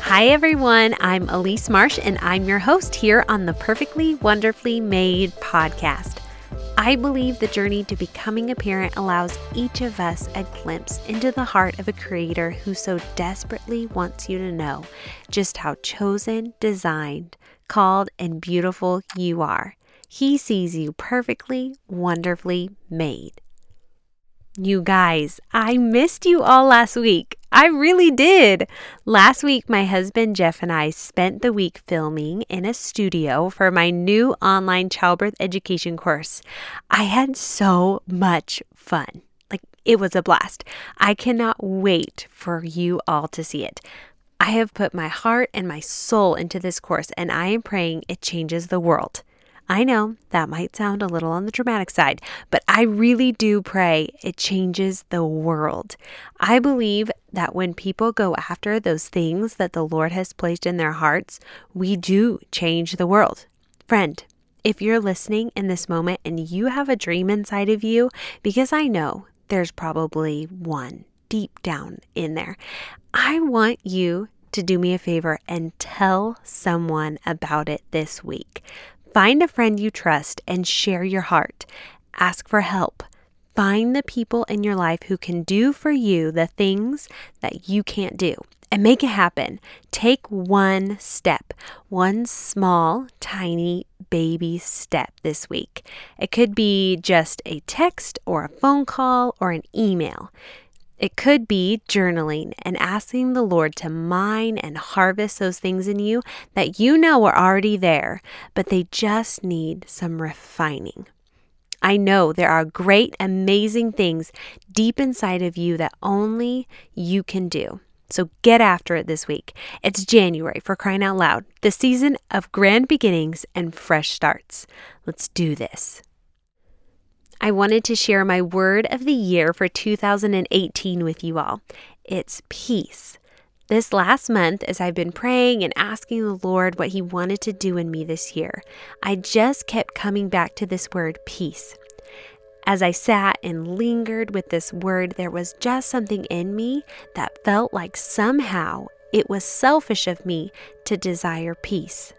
Hi, everyone. I'm Elise Marsh, and I'm your host here on the Perfectly Wonderfully Made podcast. I believe the journey to becoming a parent allows each of us a glimpse into the heart of a creator who so desperately wants you to know just how chosen, designed, called, and beautiful you are. He sees you perfectly, wonderfully made. You guys, I missed you all last week. I really did. Last week, my husband Jeff and I spent the week filming in a studio for my new online childbirth education course. I had so much fun. Like, it was a blast. I cannot wait for you all to see it. I have put my heart and my soul into this course, and I am praying it changes the world. I know that might sound a little on the dramatic side, but I really do pray it changes the world. I believe that when people go after those things that the Lord has placed in their hearts, we do change the world. Friend, if you're listening in this moment and you have a dream inside of you, because I know there's probably one deep down in there, I want you to do me a favor and tell someone about it this week. Find a friend you trust and share your heart. Ask for help. Find the people in your life who can do for you the things that you can't do and make it happen. Take one step, one small, tiny baby step this week. It could be just a text or a phone call or an email. It could be journaling and asking the Lord to mine and harvest those things in you that you know are already there, but they just need some refining. I know there are great, amazing things deep inside of you that only you can do. So get after it this week. It's January for crying out loud, the season of grand beginnings and fresh starts. Let's do this. I wanted to share my word of the year for 2018 with you all. It's peace. This last month, as I've been praying and asking the Lord what He wanted to do in me this year, I just kept coming back to this word, peace. As I sat and lingered with this word, there was just something in me that felt like somehow it was selfish of me to desire peace.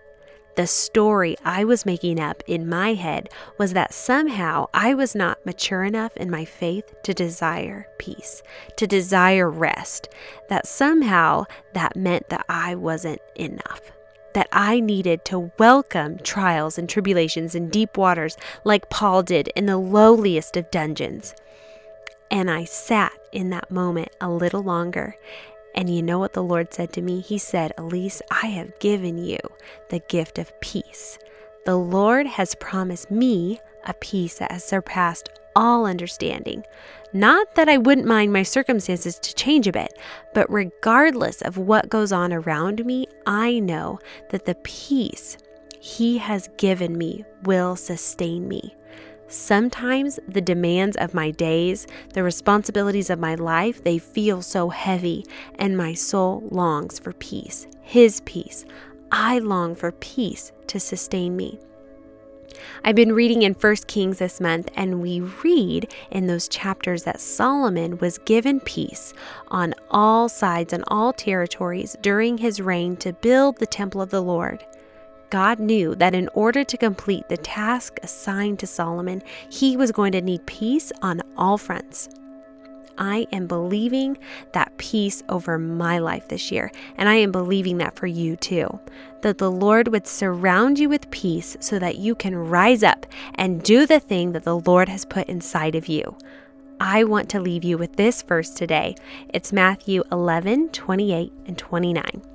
The story I was making up in my head was that somehow I was not mature enough in my faith to desire peace, to desire rest, that somehow that meant that I wasn't enough. That I needed to welcome trials and tribulations in deep waters like Paul did in the lowliest of dungeons. And I sat in that moment a little longer and you know what the Lord said to me? He said, Elise, I have given you the gift of peace. The Lord has promised me a peace that has surpassed all understanding. Not that I wouldn't mind my circumstances to change a bit, but regardless of what goes on around me, I know that the peace He has given me will sustain me. Sometimes the demands of my days, the responsibilities of my life, they feel so heavy, and my soul longs for peace, His peace. I long for peace to sustain me. I've been reading in 1 Kings this month, and we read in those chapters that Solomon was given peace on all sides and all territories during his reign to build the temple of the Lord. God knew that in order to complete the task assigned to Solomon, he was going to need peace on all fronts. I am believing that peace over my life this year, and I am believing that for you too. That the Lord would surround you with peace so that you can rise up and do the thing that the Lord has put inside of you. I want to leave you with this verse today. It's Matthew 11 28 and 29.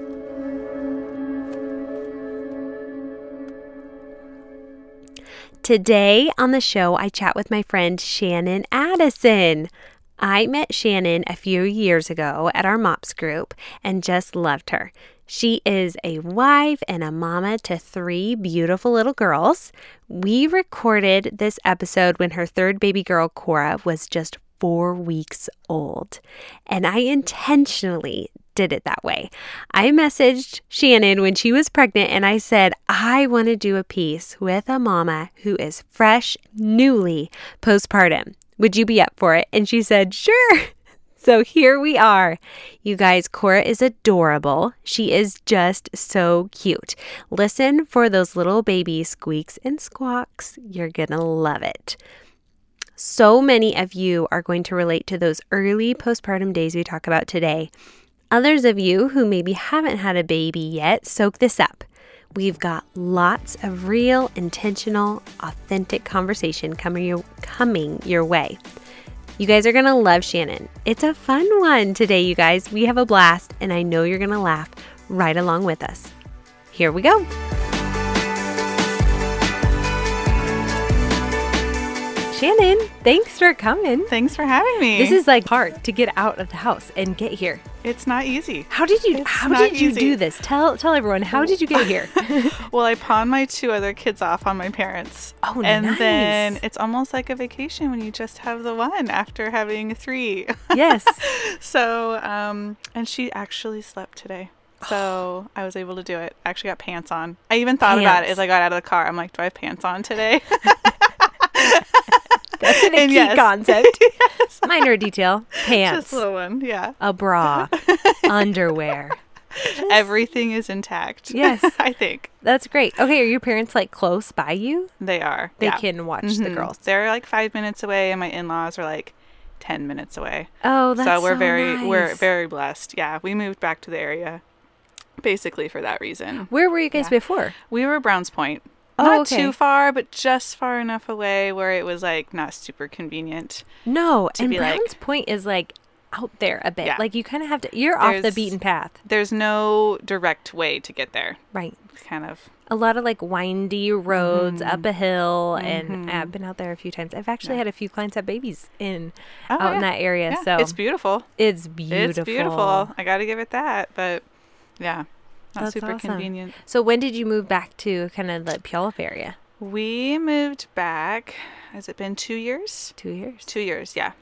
Today on the show, I chat with my friend Shannon Addison. I met Shannon a few years ago at our MOPS group and just loved her. She is a wife and a mama to three beautiful little girls. We recorded this episode when her third baby girl, Cora, was just four weeks old. And I intentionally did it that way. I messaged Shannon when she was pregnant and I said, I want to do a piece with a mama who is fresh, newly postpartum. Would you be up for it? And she said, Sure. So here we are. You guys, Cora is adorable. She is just so cute. Listen for those little baby squeaks and squawks. You're going to love it. So many of you are going to relate to those early postpartum days we talk about today. Others of you who maybe haven't had a baby yet, soak this up. We've got lots of real, intentional, authentic conversation coming your, coming your way. You guys are going to love Shannon. It's a fun one today, you guys. We have a blast, and I know you're going to laugh right along with us. Here we go. Shannon, thanks for coming. Thanks for having me. This is like hard to get out of the house and get here. It's not easy. How did you It's how did you easy. do this? Tell tell everyone how did you get here? Well, I pawned my two other kids off on my parents. Oh, and nice. then it's almost like a vacation when you just have the one after having three. yes. so, um, and she actually slept today. So I was able to do it. I actually got pants on. I even thought about it as I got out of the car. I'm like, do I have pants on today? That's an, a And key yes. concept. Minor detail. Pants. Just a little one. Yeah. a bra. underwear. Everything is intact. Yes. I think That's great. Okay, are your parents like close by you? they are. They yeah. can watch the Mhm. girls. They're like five minutes away, and my in-laws are like ten minutes away. Oh, that's so we're so very we're very blessed. Yeah, we moved back to the area basically for that reason. Where were you guys Yeah. before? We were Browns Point. Oh, Not okay. too far, but just far enough away where it was like not super convenient. No, and be like- Browns Point is like out there a bit. Yeah. Like you kind of have to. You're off the beaten path, There's no direct way to get there. right? It's kind of A lot of like windy roads Mm-hmm. up a hill, and I've been out there a few times. I've actually Yeah. had a few clients have babies in Oh, out in that area, yeah, so it's beautiful. it's beautiful. It's beautiful. I got to give it that, but yeah, not That's super awesome. convenient. So when did you move back to kind of the Puyallup area? We moved back. Has it been two years? Two years. Two years, yeah.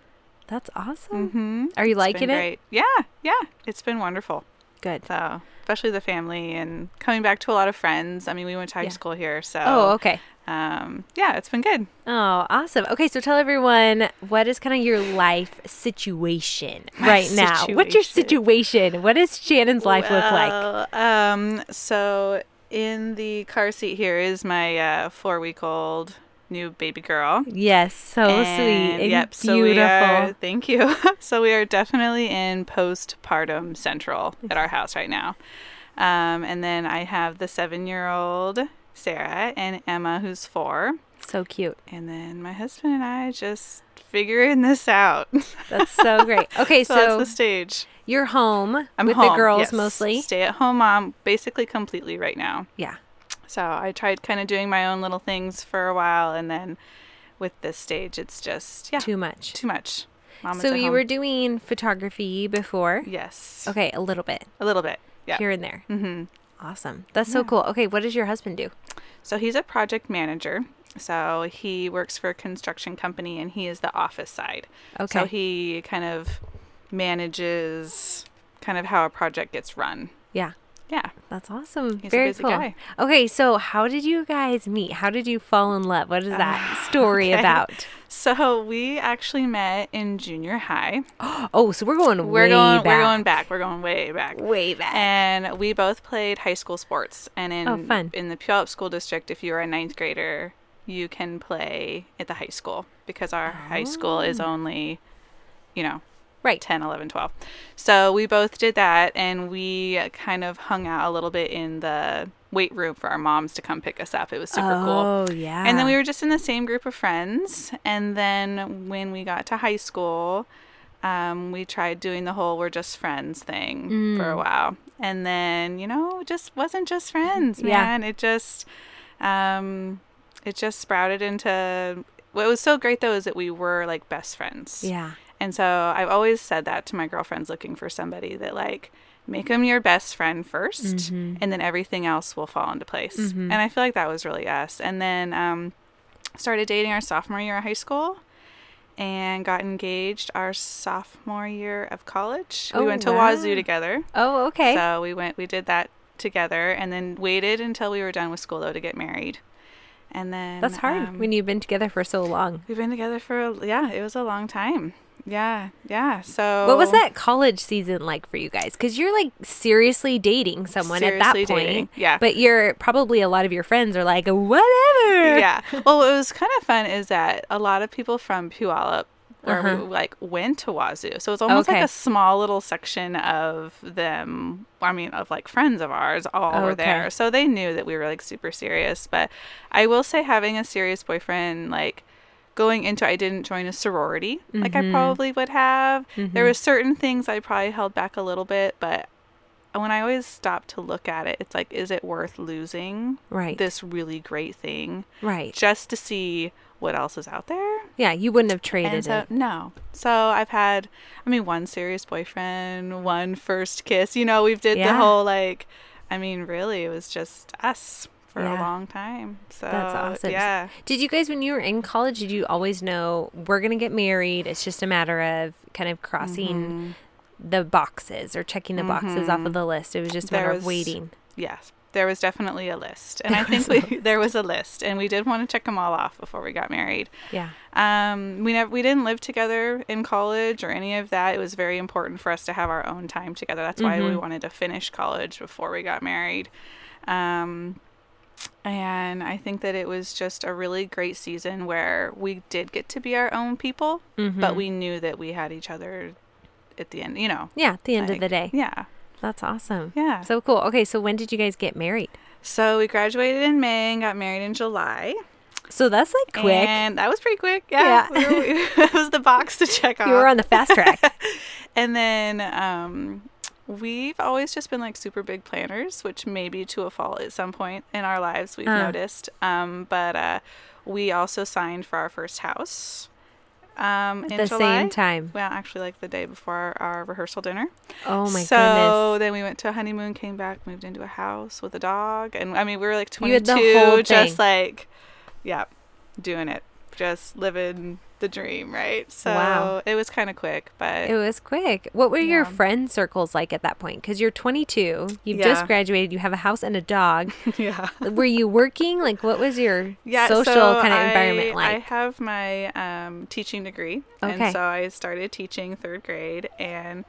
That's awesome. Mm-hmm. Are you liking it? Great. Yeah, yeah. It's been wonderful. Good. So, especially the family and coming back to a lot of friends. I mean, we went to high Yeah. school here, so Oh, okay. um, yeah, it's been good. Oh, awesome. Okay, so tell everyone what is kind of your life situation My right now? What's your situation. situation? What does Shannon's life look like? Um, so in the car seat here is my uh, four-week-old new baby girl. Yes, so sweet And, and yep. So beautiful. we are. Thank you. so we are definitely in postpartum central at our house right now. Um, and then I have the seven-year-old Sarah and Emma, who's four. So cute. And then my husband and I just figuring this out. That's so great. Okay, so, so, that's the stage. you're home I'm with home, the girls yes. mostly. Stay at home mom, basically completely right now. Yeah. So I tried kind of doing my own little things for a while, and then with this stage, it's just yeah, Too much. too much. Mama's So you home. were doing photography before? yes, Okay, a little bit a little bit, yeah. here and there. Mm-hmm. Awesome. That's so cool. Okay, what does your husband do? So he's a project manager. So he works for a construction company, and he is the office side. Okay. So he kind of manages kind of how a project gets run. yeah. Yeah. That's awesome. He's a Very cool. guy. Okay, so how did you guys meet? How did you fall in love? What is that ah, story okay. about? So we actually met in junior high. Oh, so we're going We're way going back. we're going back. We're going way back. way back. And we both played high school sports. And in Oh, fun. in the Puyallup School District, if you are a ninth grader, you can play at the high school because our high school is oh. only, you know, right. 10, 11, 12. So we both did that and we kind of hung out a little bit in the weight room for our moms to come pick us up. It was super cool. Oh, yeah. And then we were just in the same group of friends. And then when we got to high school, um, we tried doing the whole we're just friends thing for a Mm. while. And then, you know, just wasn't just friends, Yeah. man. It just um it just sprouted into what was so great though is that we were like best friends. Yeah. And so I've always said that to my girlfriends looking for somebody that like make them your best friend 1st Mhm. and then everything else will fall into place. Mhm. And I feel like that was really us. And then um, started dating our sophomore year of high school and got engaged our sophomore year of college. Oh, we went to wow. Wazzu together. Oh, okay. So we went, we did that together, and then waited until we were done with school though to get married. And then That's hard um, when you've been together for so long. we've been together for yeah, it was a long time. Yeah, yeah. So What was that college season like for you guys? Because you're like seriously dating someone at that point. dating, yeah. But you're probably a lot of your friends are like, whatever. yeah. Well, what was kind of fun is that a lot of people from Puyallup, where Uh-huh. we like went to Wazzu, so it's almost Okay. like a small little section of them. I mean, of like friends of ours, all were there, so they knew that we were like super serious. But I will say, having a serious boyfriend, like going into, I didn't join a sorority like I Mhm. probably would have. There Mhm. was certain things I probably held back a little bit, but when I always stop to look at it, it's like, is it worth losing Right. this really great thing right. just to see what else is out there? Yeah, you wouldn't have traded And so, it. no. So I've had, I mean, one serious boyfriend, one first kiss. You know, we've did the whole like, I mean, really, it was just us for Yeah. a long time. So That's awesome. Yeah. Did you guys, when you were in college, did you always know we're going to get married? It's just a matter of kind of crossing Mhm. the boxes or checking the boxes off of the list. It was just a matter There of was- waiting. Yes. There was definitely a list, and I think we, there was a list, and we did want to check them all off before we got married. Yeah. Um, we never we didn't live together in college or any of that. It was very important for us to have our own time together. That's why we Mhm. wanted to finish college before we got married. Um, and I think that it was just a really great season where we did get to be our own people, but Mhm. we knew that we had each other at the end. You know, Yeah, at the end of the day. Yeah, That's awesome. yeah. So cool. Okay, so when did you guys get married? So we graduated in May and got married in July. So that's like quick. And that was pretty quick. Yeah. Yeah. We were- we- that was the box to check off. you were on the fast track. and then um, we've always just been like super big planners, which may be to a fault at some point in our lives, we've Uh. noticed. Um, but uh, we also signed for our first house um, At in the July. same time. Well, actually, like the day before our, our rehearsal dinner. Oh my so goodness. So then we went to a honeymoon, came back, moved into a house with a dog, and I mean we were like You had 22, the whole just like, yeah, doing it, just living the dream, right? So Wow. it was kind of quick, but It was quick. What were your Yeah. friend circles like at that point? Because you're 22, you've Yeah. just graduated, you have a house and a dog. yeah, were you working? Like, what was your yeah. social so kind of environment I like? I have my um, teaching degree, Okay. and so I started teaching third grade, and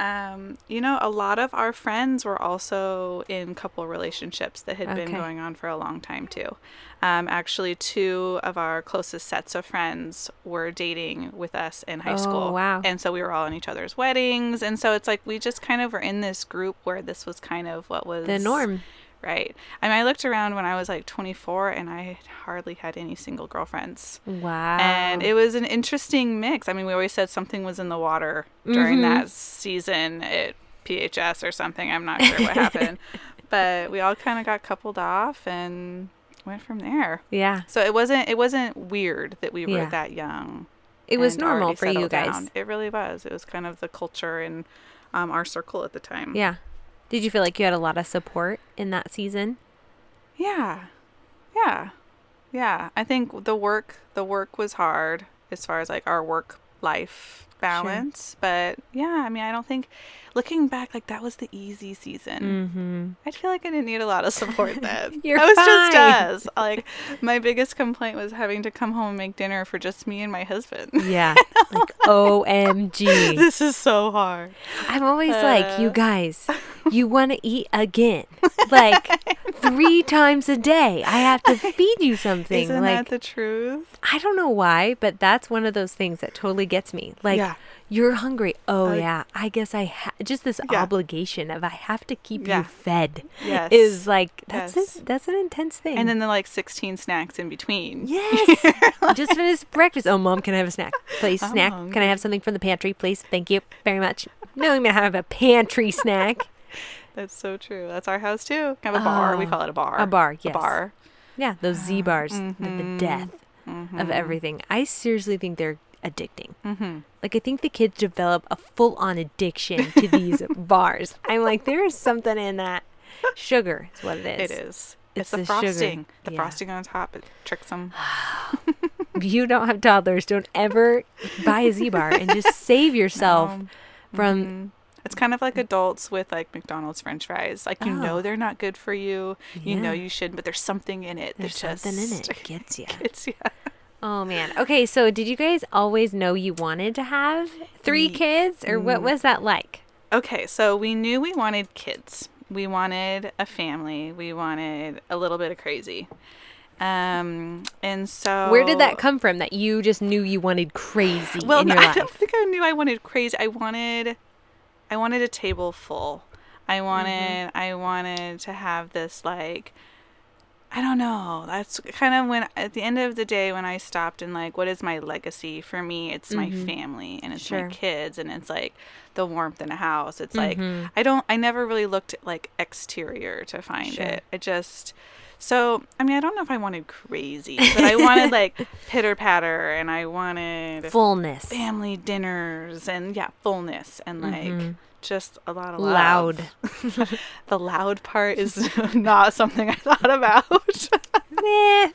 um, you know, a lot of our friends were also in couple relationships that had been going on for a long time too. Um, actually, two of our closest sets of friends were dating with us in high Oh, school. wow. And so we were all in each other's weddings. And so it's like we just kind of were in this group where this was kind of what was the norm. Right. I mean, I looked around when I was like 24 and I hardly had any single girlfriends. Wow. And it was an interesting mix. I mean, we always said something was in the water during Mhm. that season at PHS or something. I'm not sure what happened. But we all kind of got coupled off and went from there. yeah, So it wasn't it wasn't weird that we were Yeah. that young. it was normal for you guys. down. It really was. It was kind of the culture in um, our circle at the time. Yeah. Did you feel like you had a lot of support in that season? Yeah. Yeah. Yeah. I think the work the work was hard as far as like our work life balance. But yeah, I mean I don't think looking back like that was the easy season. Mm-hmm. I feel like I didn't need a lot of support then. You're I was just fine. us. Like my biggest complaint was having to come home and make dinner for just me and my husband. Yeah. like OMG. this is so hard. I'm always like, you Uh. guys, you want to eat again. Like three times a day. I have to feed you something. Isn't like that the truth? I don't know why, but that's one of those things that totally gets me. Like Yeah. You're hungry. Oh Uh, yeah, I guess I ha- just this Yeah. obligation of I have to keep Yeah. you fed Yes. is like that's Yes. a, that's an intense thing. and then the like 16 snacks in between. yes, just finished breakfast. Oh, mom, can I have a snack, please? I'm snack. Can I have something from the pantry, please? Thank you very much. No, I'm gonna have a pantry snack. That's so true. That's our house too. Have a bar. We Oh, call it a bar. a bar, A bar. Yeah, those Z bars, are the death of mhm. everything. I seriously think they're addicting. Mm-hmm. Like I think the kids develop a full on addiction to these bars. I'm like, there's something in that. Sugar is what it is. It is. It's It's, the, the sugar. frosting. The Yeah. frosting on top it tricks them. If you don't have toddlers, don't ever buy a Z bar and just save yourself Um, from mhm. It's kind of like adults with like McDonald's French fries. Like you Oh. know they're not good for you. You know you shouldn't, but there's something in it. there's that something in it. Gets you. It's yeah. Oh man. Okay, so did you guys always know you wanted to have three kids or what was that like? Okay, so we knew we wanted kids. We wanted a family. We wanted a little bit of crazy. Um, and so Where did that come from that you just knew you wanted crazy Well, in no, your I life? don't think I knew I wanted crazy. I wanted, I wanted a table full. Mm-hmm. I wanted, I wanted to have this like, I don't know. That's kind of when at the end of the day when I stopped and like, what is my legacy? For me, it's my family and it's Mm-hmm. Sure. my kids and it's like the warmth in a house. It's Mhm. like I don't. I never really looked at like exterior to find Sure. it. I just. So, I mean, I don't know if I wanted crazy, but I wanted like pitter patter and I wanted Fullness. family dinners and yeah, fullness and like Mhm. Just a lot of Loud. the loud part is not something I thought about.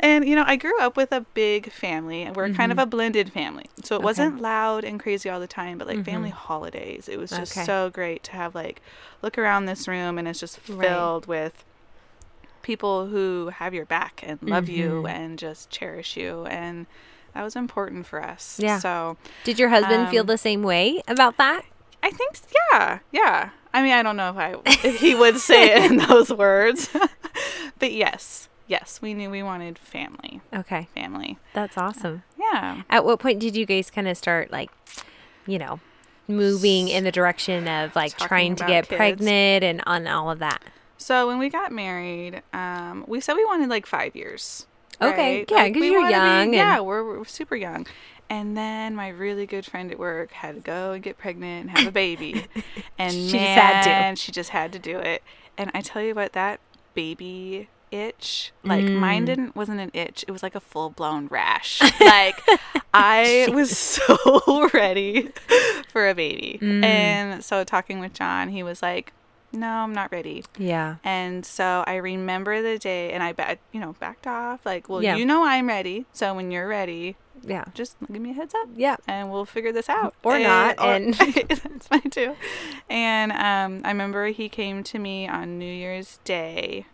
And you know, I grew up with a big family and we're kind of Mhm. a blended family. So it Okay. wasn't loud and crazy all the time, but like Mhm. family holidays. It was just Okay. so great to have like look around this room and it's just Right. filled with people who have your back and love you Mhm. and just cherish you and that was important for us. Yeah. So Did your husband feel Um, the same way about that? I think yeah, yeah. I mean, I don't know if I if he would say it in those words, but yes, yes, we knew we wanted family, Okay, family. that's awesome. Yeah. At what point did you guys kind of start like, you know, moving in the direction of like Talking trying to get kids. pregnant and on all of that? So when we got married, um, we said we wanted like five years. Okay, right? yeah, Like, 'cause we you're wanna be- young and- yeah, we're, we're super young. And then my really good friend at work had to go and get pregnant and have a baby. and She just had to. she just had to do it. And I tell you what, that baby itch, like mine Mm. didn't wasn't an itch. It was like a full blown rash. like I was so ready for a baby. Mm. And so talking with John, he was like, "No, I'm not ready." Yeah. And so I remember the day, and I ba- you know backed off. Like, well, Yeah. you know I'm ready. So when you're ready, Yeah. just give me a heads up, Yeah. and we'll figure this out. Or not, or- and- that's fine too. And um, I remember he came to me on New Year's Day,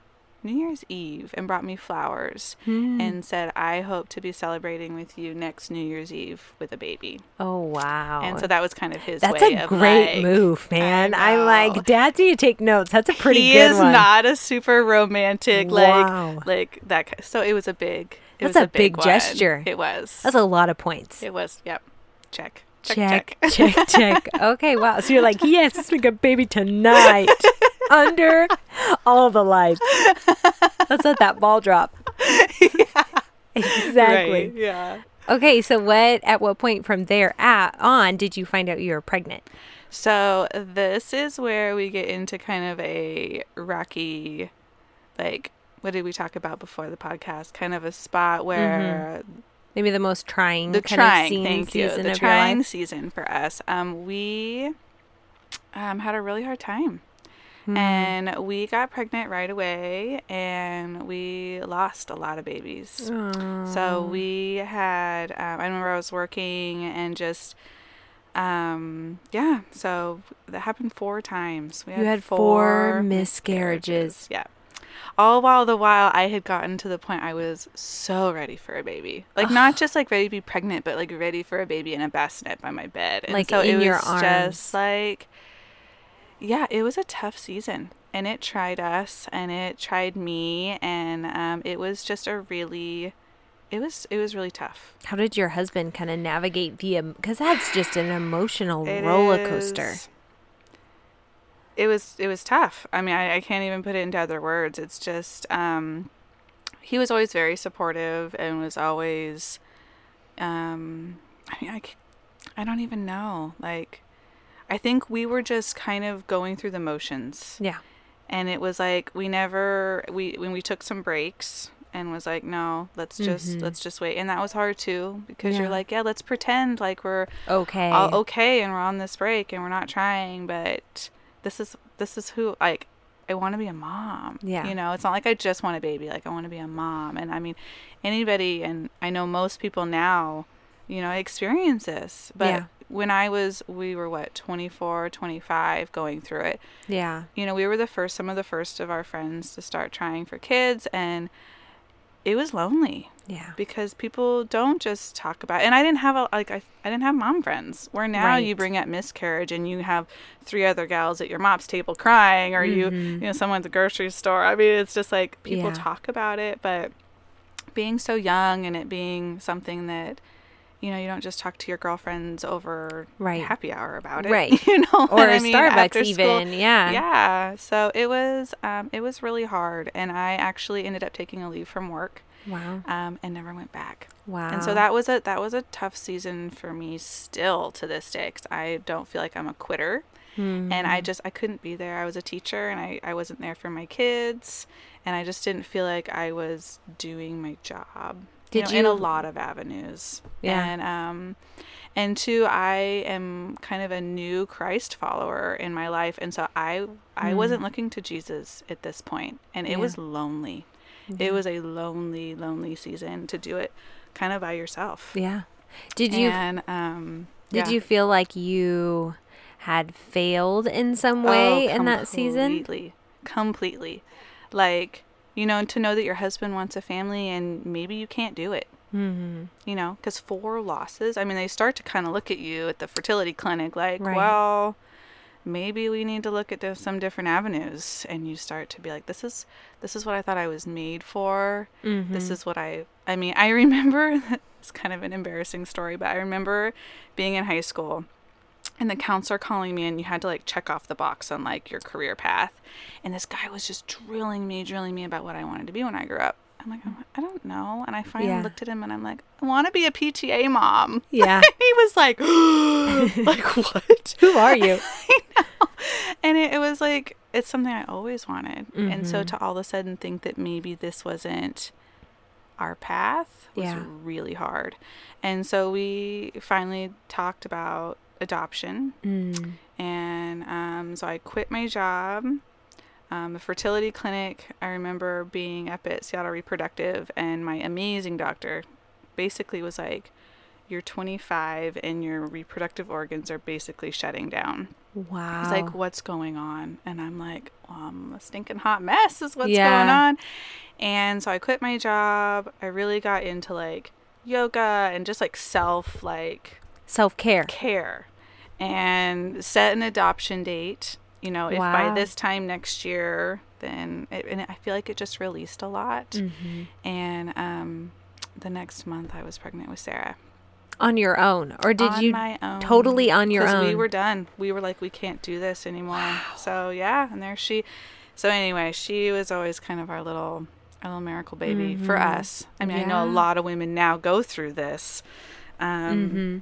New Year's Eve, and brought me flowers Hmm. and said, "I hope to be celebrating with you next New Year's Eve with a baby." oh wow. And so that was kind of his That's way a of great like, move, man. I I'm like, Dad, do you take notes? That's a pretty he good is not a super romantic Wow. like like that so it was a big it That's was a big one. gesture. it was That's a lot of points. it was yep check check check, check, check, check. Okay, wow. So you're like, yes, let's make a baby tonight under all the lights. Let's let that ball drop. Exactly. Right, yeah Okay, so what? At what point from there at on did you find out you were pregnant? so this is where we get into kind of a rocky like what did we talk about before the podcast kind of a spot where Maybe the most trying the kind trying of scene, thank you season the trying season for us um we um had a really hard time Hmm. and we got pregnant right away and we lost a lot of babies so we had um, i remember i was working and just um yeah so that happened four times we You had four miscarriages. yeah all while the while i had gotten to the point i was so ready for a baby like not just like ready to be pregnant but like ready for a baby in a bassinet by my bed and Like so in it your was arms. just like yeah, it was a tough season and it tried us and it tried me and um, it was just a really it was it was really tough. How did your husband kind of navigate the? Because that's just an emotional roller coaster. is- It was it was tough. I mean, I, I can't even put it into other words. It's just um, he was always very supportive and was always um, I mean, i i don't even know. Like, I think we were just kind of going through the motions. Yeah. and it was like we never we when we took some breaks and was like, no, let's just Mhm. let's just wait. And that was hard too because Yeah. you're like, yeah, let's pretend like we're Okay. okay and we're on this break and we're not trying, but this is this is who like I want to be a mom. Yeah. You know, it's not like I just want a baby. Like I want to be a mom. And I mean, anybody and I know most people now, you know, experience this. But Yeah. When I was we were what, 24, 25 going through it yeah. you know, we were the first, some of the first of our friends to start trying for kids, and it was lonely Yeah. because people don't just talk about. And I didn't have a like I, I didn't have mom friends. Where now you bring up miscarriage and you have three other gals at your MOPS table crying, or you Mhm. you know someone at the grocery store. I mean, it's just like people Yeah. talk about it, but being so young and it being something that. You know, you don't just talk to your girlfriends over Right. happy hour about it, Right. You know, Or And I mean, Starbucks after school- even. Yeah. yeah so it was um, it was really hard and i actually ended up taking a leave from work Wow. um, and never went back Wow. and so that was a that was a tough season for me still to this day because i don't feel like i'm a quitter and Mm-hmm. i just i couldn't be there i was a teacher and I, I wasn't there for my kids and i just didn't feel like i was doing my job Did know, in a lot of avenues Yeah. and um and two i am kind of a new christ follower in my life and so i i Mm. wasn't looking to jesus at this point and it Yeah. was lonely it was a lonely lonely season to do it kind of by yourself Yeah. Did you and um did yeah. you feel like you had failed in some Oh, way in that season? completely completely like you know to know that your husband wants a family and maybe you can't do it Mm-hmm. you know, because four losses, I mean, they start to kind of look at you at the fertility clinic like, Right. well, maybe we need to look at some different avenues. And you start to be like, this is, this is what I thought I was made for. Mm-hmm. This is what I, I mean, I remember, it's kind of an embarrassing story, but I remember being in high school and the counselor calling me and you had to like check off the box on like your career path. And this guy was just drilling me, drilling me about what I wanted to be when I grew up. I'm like, "Oh, I don't know. And I finally Yeah. looked at him and I'm like, I want to be a PTA mom. Yeah. And he was like, like what? Who are you? And it, it was like, it's something I always wanted. And so Mhm. to all of a sudden think that maybe this wasn't our path was Yeah. really hard. And so we finally talked about adoption. Mm. And um, so I quit my job. Um, the fertility clinic, I remember being up at Seattle Reproductive, and my amazing doctor basically was like, You're 25 and your reproductive organs are basically shutting down. Wow. He's like, What's going on? And I'm like, I'm a stinking hot mess, is what's Yeah. going on. And so I quit my job. I really got into like yoga and just like self, like, Self care. care and set an adoption date. You know, if by this time next year, then it, and I feel like it just released a lot. Mm-hmm. And um, the next month, I was pregnant with Sarah. On your own, or did on you? my own, totally on your 'cause We were done. We were like, we can't do this anymore. So yeah, and there she. So anyway, she was always kind of our little, our little miracle baby for Mhm. us. I mean, I know a lot of women now go through this. Um, mm-hmm.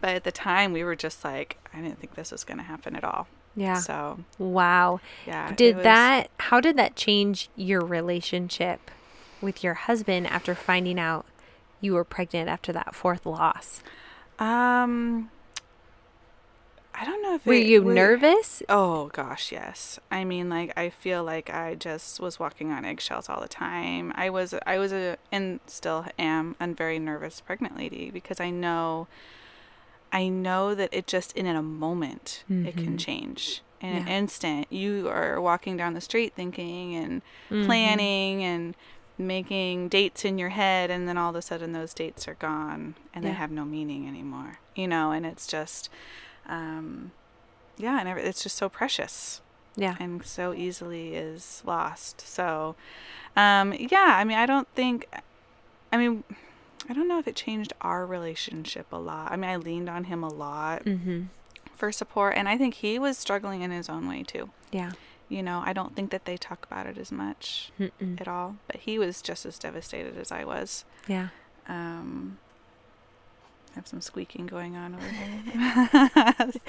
But at the time, we were just like, I didn't think this was going to happen at all. Yeah. So, Wow. yeah. Did was- that? How did that change your relationship with your husband after finding out you were pregnant after that fourth loss? Um, I don't know if Were it- you we- nervous? Oh gosh, yes. I mean, like I feel like I just was walking on eggshells all the time. I was, I was a, and still am, a very nervous pregnant lady because I know, I know that it just in a moment it can Mhm. change in an instant. You are walking down the street thinking and Mhm. planning and making dates in your head and then all of a sudden those dates are gone and Yeah. they have no meaning anymore you know and it's just um yeah and it's just so precious Yeah. and so easily is lost so um yeah i mean i don't think i mean i don't know if it changed our relationship a lot i mean i leaned on him a lot Mm-hmm. for support and i think he was struggling in his own way too Yeah. you know i don't think that they talk about it as much Mm-mm. at all. But he was just as devastated as I was. Yeah. Um, I have some squeaking going on over here.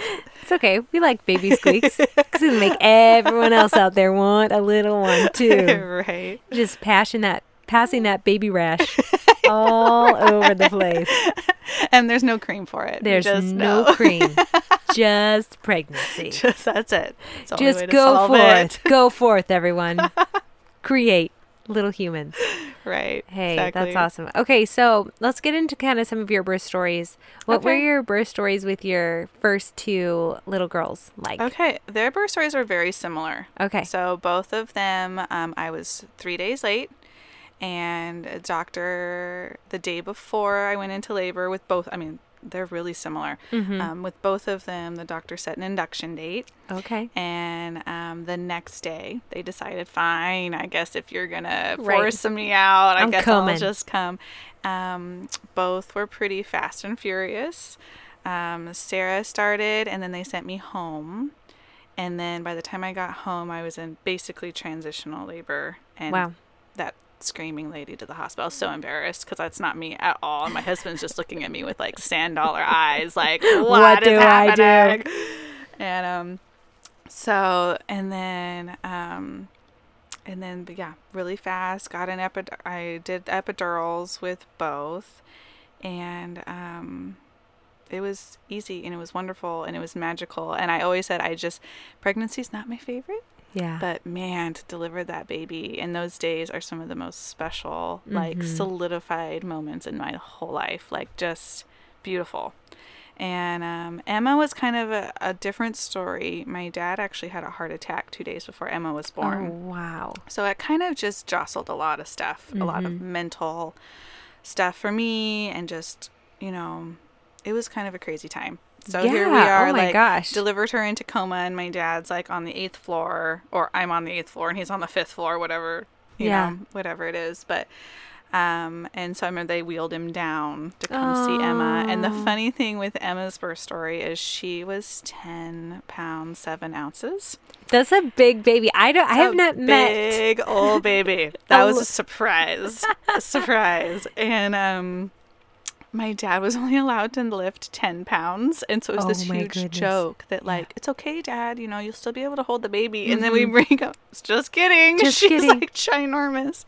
It's okay. We like baby squeaks because it'll make everyone else out there want a little one too. right. Just passing that passing that baby rash all over the place. and there's no cream for it. There's Just no no. cream, just pregnancy. Just that's it. It's the only way Just go forth. it. Go forth, everyone. Create little humans. Right. Hey, exactly. that's awesome. Okay, so let's get into kind of some of your birth stories. What were your birth stories with your first two little girls like? Okay, their birth stories are very similar. Okay. So both of them, um, I was three days late, and a doctor the day before I went into labor with both. I mean, they're really similar. Mhm. Um, with both of them, the doctor set an induction date, Okay. and um, the next day they decided, fine, I guess if you're gonna Right. force me out, I I'm guess coming. I'll just come. Um, both were pretty fast and furious. Um, Sarah started, and then they sent me home. And then by the time I got home, I was in basically transitional labor. And Wow. that screaming lady to the hospital. I was so embarrassed because that's not me at all. And my husband's just looking at me with like sand dollar eyes, like, What do I do?" happening? And um, so and then um, and then yeah, really fast. Got an epid. I did epidurals with both, and um, it was easy and it was wonderful and it was magical. And I always said I just pregnancy's not my favorite. Yeah. But man, to deliver that baby in those days are some of the most special, like Mhm. solidified moments in my whole life. Like just beautiful. And um, Emma was kind of a, a different story. My dad actually had a heart attack two days before Emma was born. Oh, wow. So it kind of just jostled a lot of stuff, a lot of Mhm. mental stuff for me, and just, you know, it was kind of a crazy time. So here we are, Oh my like, gosh. delivered her in Tacoma, and my dad's like on the eighth floor, or I'm on the eighth floor, and he's on the fifth floor, whatever, you Yeah. know, whatever it is. But, um, and so I remember they wheeled him down to come see Emma. And the Oh. funny thing with Emma's birth story is she was 10 pounds, 7 ounces. That's a big baby. I don't. I have not met. big old baby. That was a surprise. a surprise. And um my dad was only allowed to lift 10 pounds and so it was Oh this huge goodness. joke that like it's okay dad you know you'll still be able to hold the baby and then we bring up just kidding Mm-hmm. Just she's kidding. like ginormous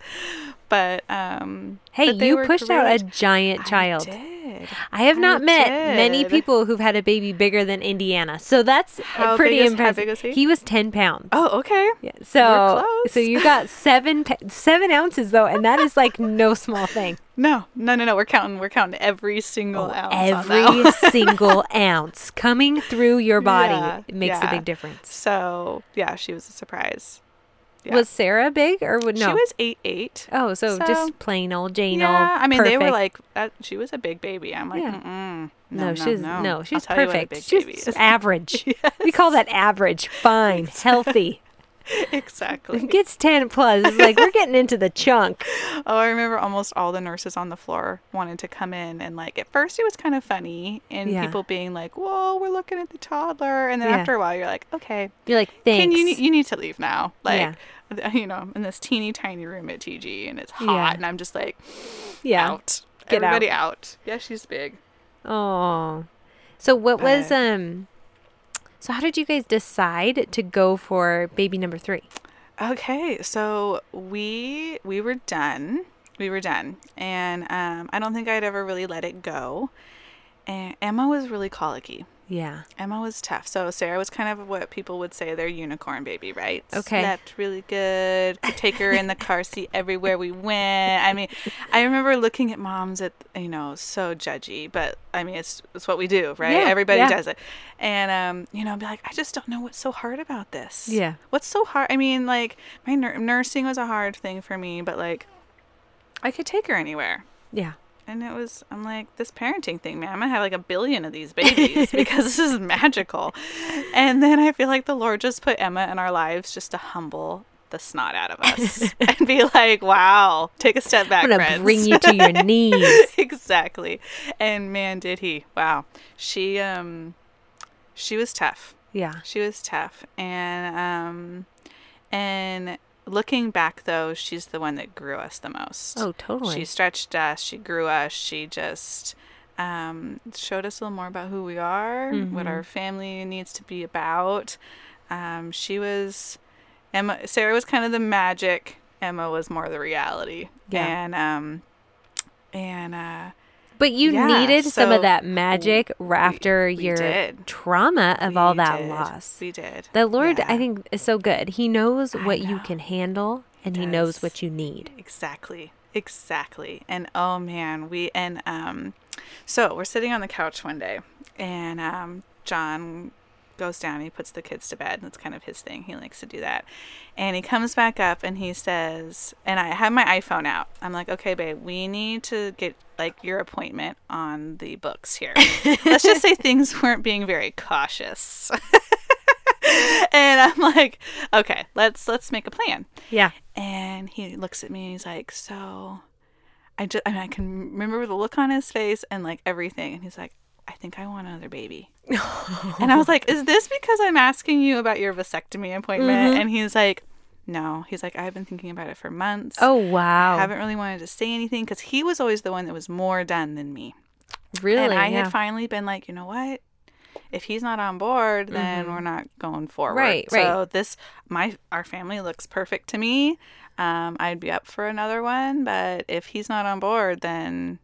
but um Hey, but you pushed out a giant child. I did. I have not I met many people who've had a baby bigger than Indiana, so that's How pretty is- how impressive. big was he? was ten pounds. oh okay Yeah, so so you got seven seven ounces though, and that is like no small thing. no no no no we're counting we're counting every single ounce Every single ounce coming through your body Yeah, makes a big difference. So yeah, she was a surprise. Yeah. Was Sarah big or would no? She was eight eight. oh, so, so- just plain old Jane. Yeah, old I mean they were like that, she was a big baby. I'm like, Yeah. No, no, she's no, no, she's tell you what a perfect. big She's baby just is. average. We call that average, fine, healthy. exactly. It gets ten plus. It's like we're getting into the chunk. Oh, I remember almost all the nurses on the floor wanted to come in, and like at first it was kind of funny, and Yeah. people being like, "Whoa, we're looking at the toddler," and then Yeah. after a while you're like, "Okay, You're like, thanks. can you you need to leave now?" Like. Yeah. You know, I'm in this teeny tiny room at TG, and it's hot, and I'm just like, yeah. out. Get. Everybody out. Yeah, she's big. Oh. So what was um so how did you guys decide to go for baby number 3? Okay, so we we were done. We were done, and um, I don't think I'd ever really let it go. And Emma was really colicky. Yeah. Emma was tough. So Sarah was kind of what people would say their unicorn baby, right? Okay. Slept really good. Could take her in the car seat everywhere we went. I mean, I remember looking at moms at you know so judgy, but I mean it's it's what we do, right? Yeah, Everybody yeah. does it, and um, you know, I'd be like, I just don't know what's so hard about this. Yeah. What's so hard? I mean, like my nur- nursing was a hard thing for me, but like I could take her anywhere. Yeah. And it was, I'm like, this parenting thing, man, I'm to have like a billion of these babies because this is magical. And then I feel like the Lord just put Emma in our lives just to humble the snot out of us and be like, wow, take a step back, I'm friends. bring you to your knees. exactly. And man, did he. Wow. She, um, she was tough. Yeah. She was tough. And, um, and looking back though, she's the one that grew us the most. Oh, totally. She stretched us. She grew us. She just um, showed us a little more about who we are, what Mhm. our family needs to be about. Um, she was Emma. Sarah was kind of the magic Emma was more the reality. Yeah. And um and uh But you Yeah, needed some of that magic after we your did. trauma of all that did. loss. We did. The Lord, I think, is so good. He knows I what you can handle and he knows what you need. Exactly. Exactly. And oh man, we and um so we're sitting on the couch one day and um John goes down, he puts the kids to bed. That's kind of his thing. He likes to do that. And he comes back up and he says, and I have my iPhone out. I'm like, okay, babe, we need to get like your appointment on the books here. Let's just say things weren't being very cautious. and I'm like, okay, let's let's make a plan. Yeah. And he looks at me and he's like, So I just, I, mean, I can remember the look on his face and like everything. And he's like, I think I want another baby. and I was like, Is this because I'm asking you about your vasectomy appointment? Mm-hmm. And he's like, No. He's like, I've been thinking about it for months. Oh, wow. I haven't really wanted to say anything because he was always the one that was more done than me. really? and I yeah. had finally been like, you know what? If he's not on board, then we're not going forward. Mm-hmm. Right, So this my our family looks perfect to me. Um, I'd be up for another one, but if he's not on board, then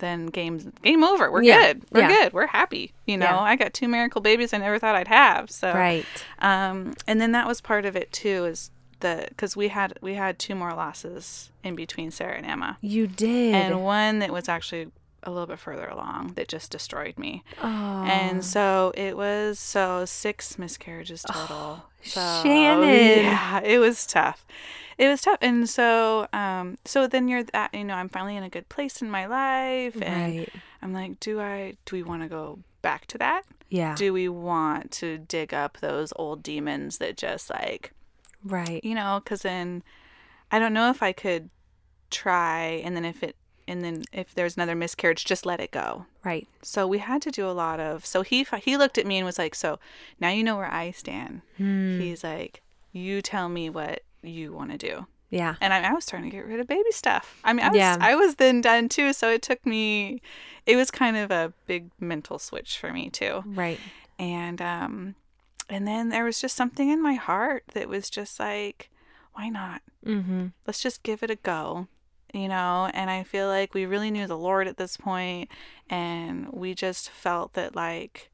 then game's game over. We're Yeah, good. We're yeah. good. We're happy. You know, Yeah. I got two miracle babies I never thought I'd have. So right. um, and then that was part of it too, is the because we had we had two more losses in between Sarah and Emma, You did. and one that was actually a little bit further along that just destroyed me. oh. And so it was so six miscarriages total. so, Shannon. Yeah, it was tough. It was tough. And so um so then you're that you know, I'm finally in a good place in my life and right. I'm like, do I do we want to go back to that? Yeah. Do we want to dig up those old demons that just like, right. you know, cuz then I don't know if I could try and then if it and then if there's another miscarriage just let it go Right. so we had to do a lot of. So he he looked at me and was like, "So now you know where I stand." Hmm. He's like, "You tell me what you want to do." Yeah. And I, I was trying to get rid of baby stuff. I mean, I was, Yeah. I was then done too. So it took me. It was kind of a big mental switch for me too. Right. And um, and then there was just something in my heart that was just like, why not? Mm-hmm. let's just give it a go you know and i feel like we really knew the lord at this point and we just felt that like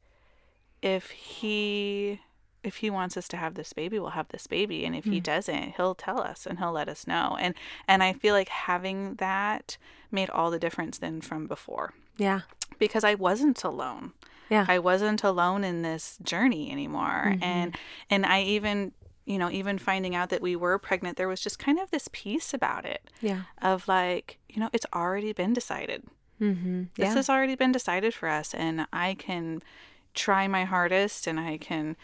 if he if he wants us to have this baby we'll have this baby and if he mm. doesn't he'll tell us and he'll let us know and and i feel like having that made all the difference then from before Yeah. because i wasn't alone Yeah. I wasn't alone in this journey anymore. Mm-hmm. And and I even, you know, even finding out that we were pregnant, there was just kind of this peace about it Yeah. of like, you know, it's already been decided. Mm-hmm. This Yeah. has already been decided for us and I can try my hardest and I can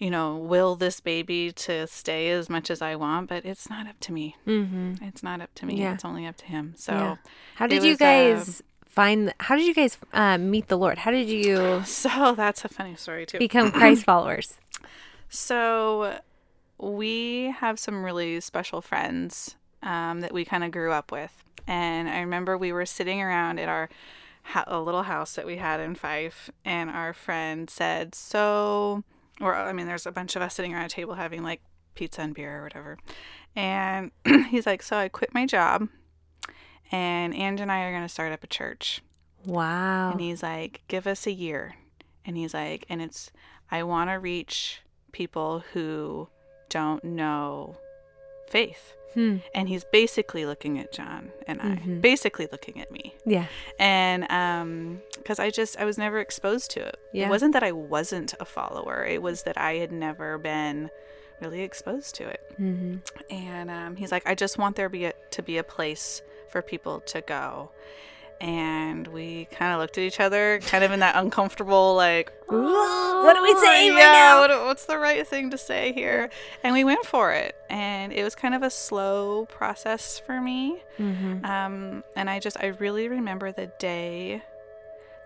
you know, will this baby to stay as much as I want, but it's not up to me. mm-hmm. It's not up to me. Yeah. It's only up to him. So yeah. How did you was, uh, guys find? How did you guys uh, meet the Lord? How did you so that's a funny story too. become Christ followers? So we have some really special friends um, that we kind of grew up with, and I remember we were sitting around at our ha- a little house that we had in Fife, and our friend said, "So," or I mean, there's a bunch of us sitting around a table having like pizza and beer or whatever, and he's like, "So I quit my job." And Ange and I are going to start up a church. Wow. And he's like, give us a year. And he's like, and it's, I want to reach people who don't know faith. Hmm. And he's basically looking at John and I, Mhm. basically looking at me. Yeah. And um, because I just, I was never exposed to it. Yeah. It wasn't that I wasn't a follower, it was that I had never been really exposed to it. Mm-hmm. And um, he's like, I just want there be a, to be a place for people to go. And we kind of looked at each other, kind of in that uncomfortable, like, What do we say right yeah, now? What, what's the right thing to say here? And we went for it. And it was kind of a slow process for me. Mm-hmm. Um, and I just, I really remember the day,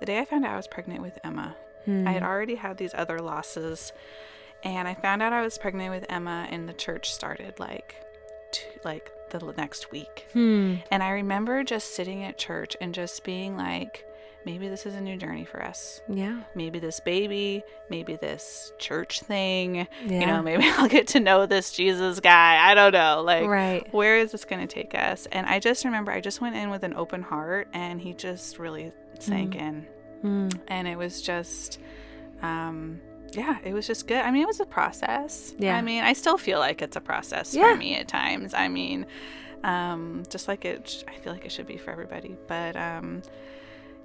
the day I found out I was pregnant with Emma. Hmm. I had already had these other losses, and I found out I was pregnant with Emma, and the church started like, like the next week. Hmm. And I remember just sitting at church and just being like, maybe this is a new journey for us. Yeah. Maybe this baby, maybe this church thing, Yeah. you know, maybe I'll get to know this Jesus guy. I don't know. Like, right. where is this going to take us? And I just remember I just went in with an open heart and he just really sank in. Mm. And it was just, um, yeah, it was just good. I mean, it was a process. Yeah. I mean, I still feel like it's a process Yeah. for me at times. I mean, um, just like it, sh- I feel like it should be for everybody. But, um,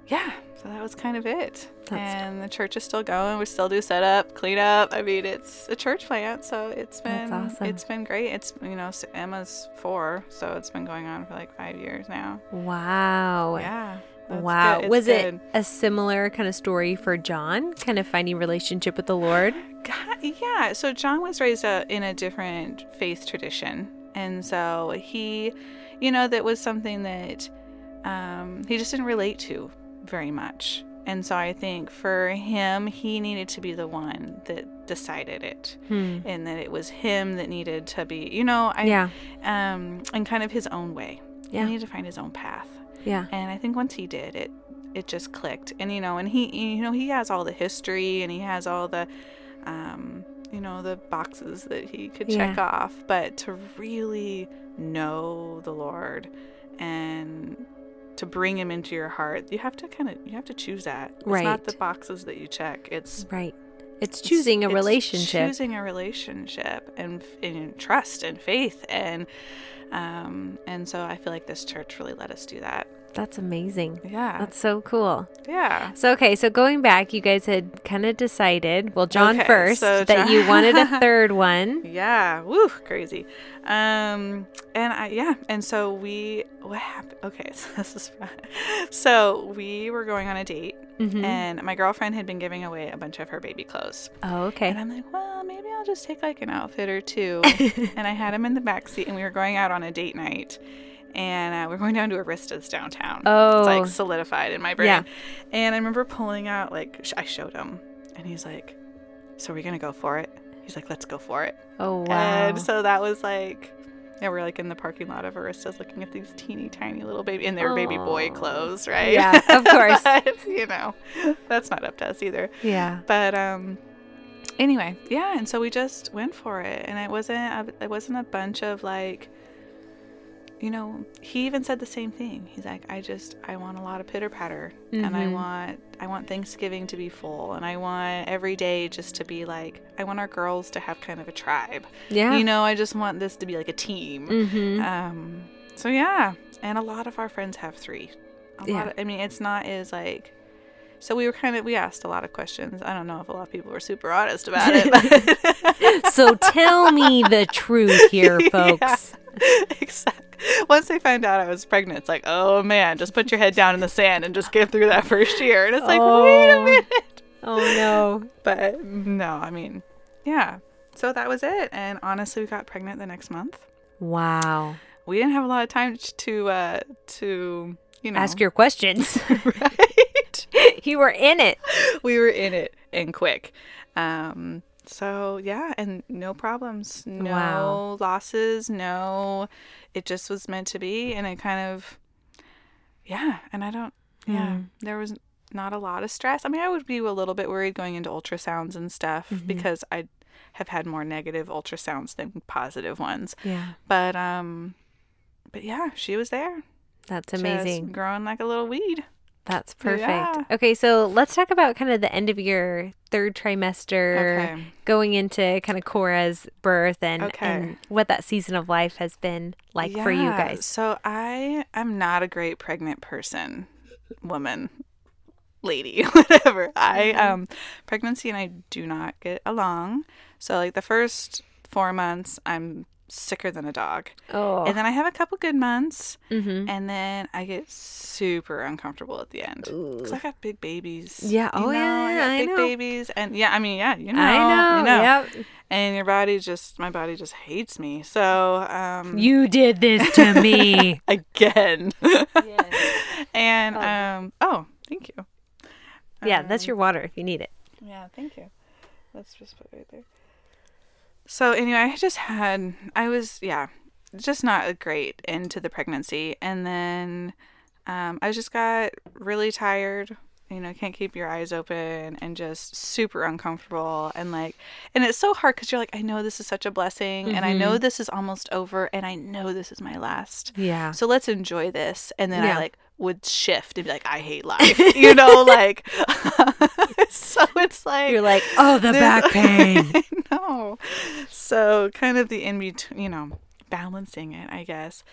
yeah, so that was kind of it. That's- and the church is still going. We still do setup, clean up. I mean, it's a church plant, so it's been awesome. it's been great. It's you know Emma's four, so it's been going on for like five years now. Wow. Yeah. That's Wow. Was good. it a similar kind of story for John, kind of finding relationship with the Lord? God, yeah. So John was raised uh, in a different faith tradition, and so he, you know, that was something that um, he just didn't relate to very much. And so I think for him, he needed to be the one that decided it, Hmm. and that it was him that needed to be, you know, I, Yeah. um, in kind of his own way. Yeah. He needed to find his own path. Yeah. And I think once he did, it it just clicked. And you know, and he you know he has all the history and he has all the um, you know the boxes that he could check Yeah. off. But to really know the Lord and to bring him into your heart, you have to kind of you have to choose that. It's Right. not the boxes that you check. It's Right. It's choosing a it's relationship. choosing a relationship and, and trust and faith and um and so I feel like this church really let us do that. That's amazing. Yeah. That's so cool. yeah. So okay, so going back, you guys had kind of decided, well, John Okay, first, so that John- you wanted a third one. Yeah, woo, crazy. Um, and I yeah, and so we what happened? Okay, so this is fun. So we were going on a date, Mhm. and my girlfriend had been giving away a bunch of her baby clothes, Oh, okay. and I'm like, well, maybe I'll just take like an outfit or two. and I had him in the back seat, and we were going out on a date night. And uh, we're going down to Arista's downtown. Oh. It's like solidified in my brain. Yeah. And I remember pulling out, like, sh- I showed him, and he's like, So are we going to go for it? He's like, Let's go for it. oh, wow. And so that was like, yeah, we're like in the parking lot of Arista's looking at these teeny tiny little baby, in their baby boy clothes, right? Yeah, of course. But, you know, that's not up to us either. yeah. But um, anyway, yeah, and so we just went for it, and it wasn't a, it wasn't a bunch of like. You know, he even said the same thing. He's like, I just, I want a lot of pitter patter, and I Mhm. want, I want Thanksgiving to be full, and I want every day just to be like, I want our girls to have kind of a tribe. Yeah. You know, I just want this to be like a team. mm-hmm. Um, so yeah, and a lot of our friends have three. A Yeah. lot of, I mean, it's not as like. So we were kind of we asked a lot of questions. I don't know if a lot of people were super honest about it. So tell me the truth here, folks. Yeah, exactly. Once they found out I was pregnant, it's like, oh man, just put your head down in the sand and just get through that first year. And it's like, wait a Oh. minute. Oh no. But no, I mean, yeah. So that was it. And honestly, we got pregnant the next month. Wow. We didn't have a lot of time to uh to you know Ask your questions. right. you were in it. we were in it and quick. Um, so yeah, and no problems, no Wow. losses, no. It just was meant to be, and it kind of, yeah. And I don't, yeah. Mm. There was not a lot of stress. I mean, I would be a little bit worried going into ultrasounds and stuff Mhm. because I have had more negative ultrasounds than positive ones. Yeah. But um, but yeah, she was there, That's amazing. growing like a little weed. That's perfect. Yeah. Okay, so let's talk about kind of the end of your third trimester, Okay. going into kind of Cora's birth and, Okay. and what that season of life has been like for you guys. So I am not a great pregnant person, woman, lady, whatever. I Mhm. um pregnancy and I do not get along. So like the first 4 months I'm sicker than a dog. Oh. And then I have a couple good months mm-hmm. and then I get super uncomfortable at the end. Cuz I got big babies. Yeah, oh, yeah, know, I yeah, I big know. babies and yeah, I mean, yeah, you know. I know. You know. Yep. And your body just my body just hates me. So, um You did this to me. again. and Oh. um oh, thank you. yeah, that's Um, your water if you need it. Yeah, thank you. Let's just put it right there. So anyway, I just had I was yeah, just not a great into the pregnancy and then um, I just got really tired you know, can't keep your eyes open and just super uncomfortable. And like, and it's so hard because you're like, I know this is such a blessing and I know Mm-hmm. this is almost over and I know this is my last. Yeah. So let's enjoy this. And then I like would shift and be like, I hate life, you know, like, so it's like, You're like, oh, the back pain. no. So kind of the in between, you know, balancing it, I guess.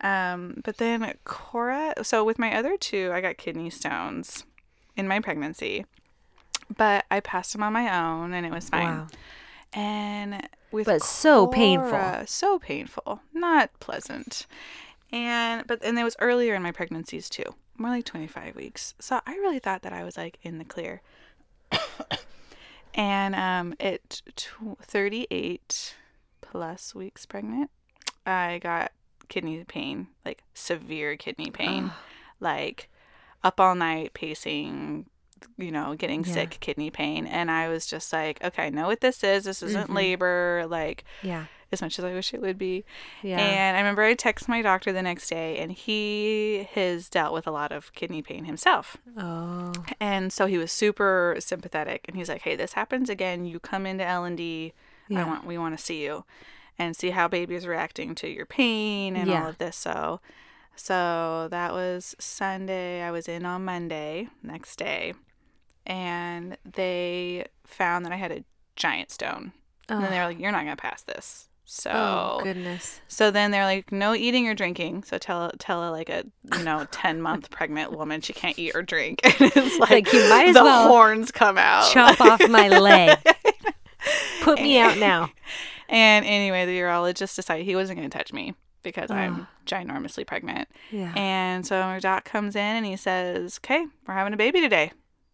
Um, but then Cora, so with my other two, I got kidney stones in my pregnancy, but I passed them on my own and it was fine. Wow. And with But so painful. So painful, not pleasant. And but and it was earlier in my pregnancies too, more like 25 weeks. So I really thought that I was like in the clear. and um, at tw 38 plus weeks pregnant, I got kidney pain, like severe kidney pain, like up all night pacing, you know, getting Yeah. sick kidney pain. And I was just like, okay, I know what this is. This isn't Mhm. labor, like Yeah. As much as I wish it would be. Yeah. And I remember I texted my doctor the next day, and he has dealt with a lot of kidney pain himself. oh. And so he was super sympathetic, and he's like, "Hey, this happens again. You come into L and D. I want we want to see you, and see how baby is reacting to your pain and Yeah. all of this." So, so that was Sunday. I was in on Monday next day, and they found that I had a giant stone. And then they were like, "You're not gonna pass this." Oh, so oh goodness. so then they're like, no eating or drinking. So tell tell a, like a you know ten month pregnant woman she can't eat or drink. And it's like, like, you might as the well horns come out. Chop off my leg. Put me out now. And anyway, the urologist decided he wasn't going to touch me because I'm ginormously pregnant. Yeah. And so my doc comes in and he says, "Okay, we're having a baby today."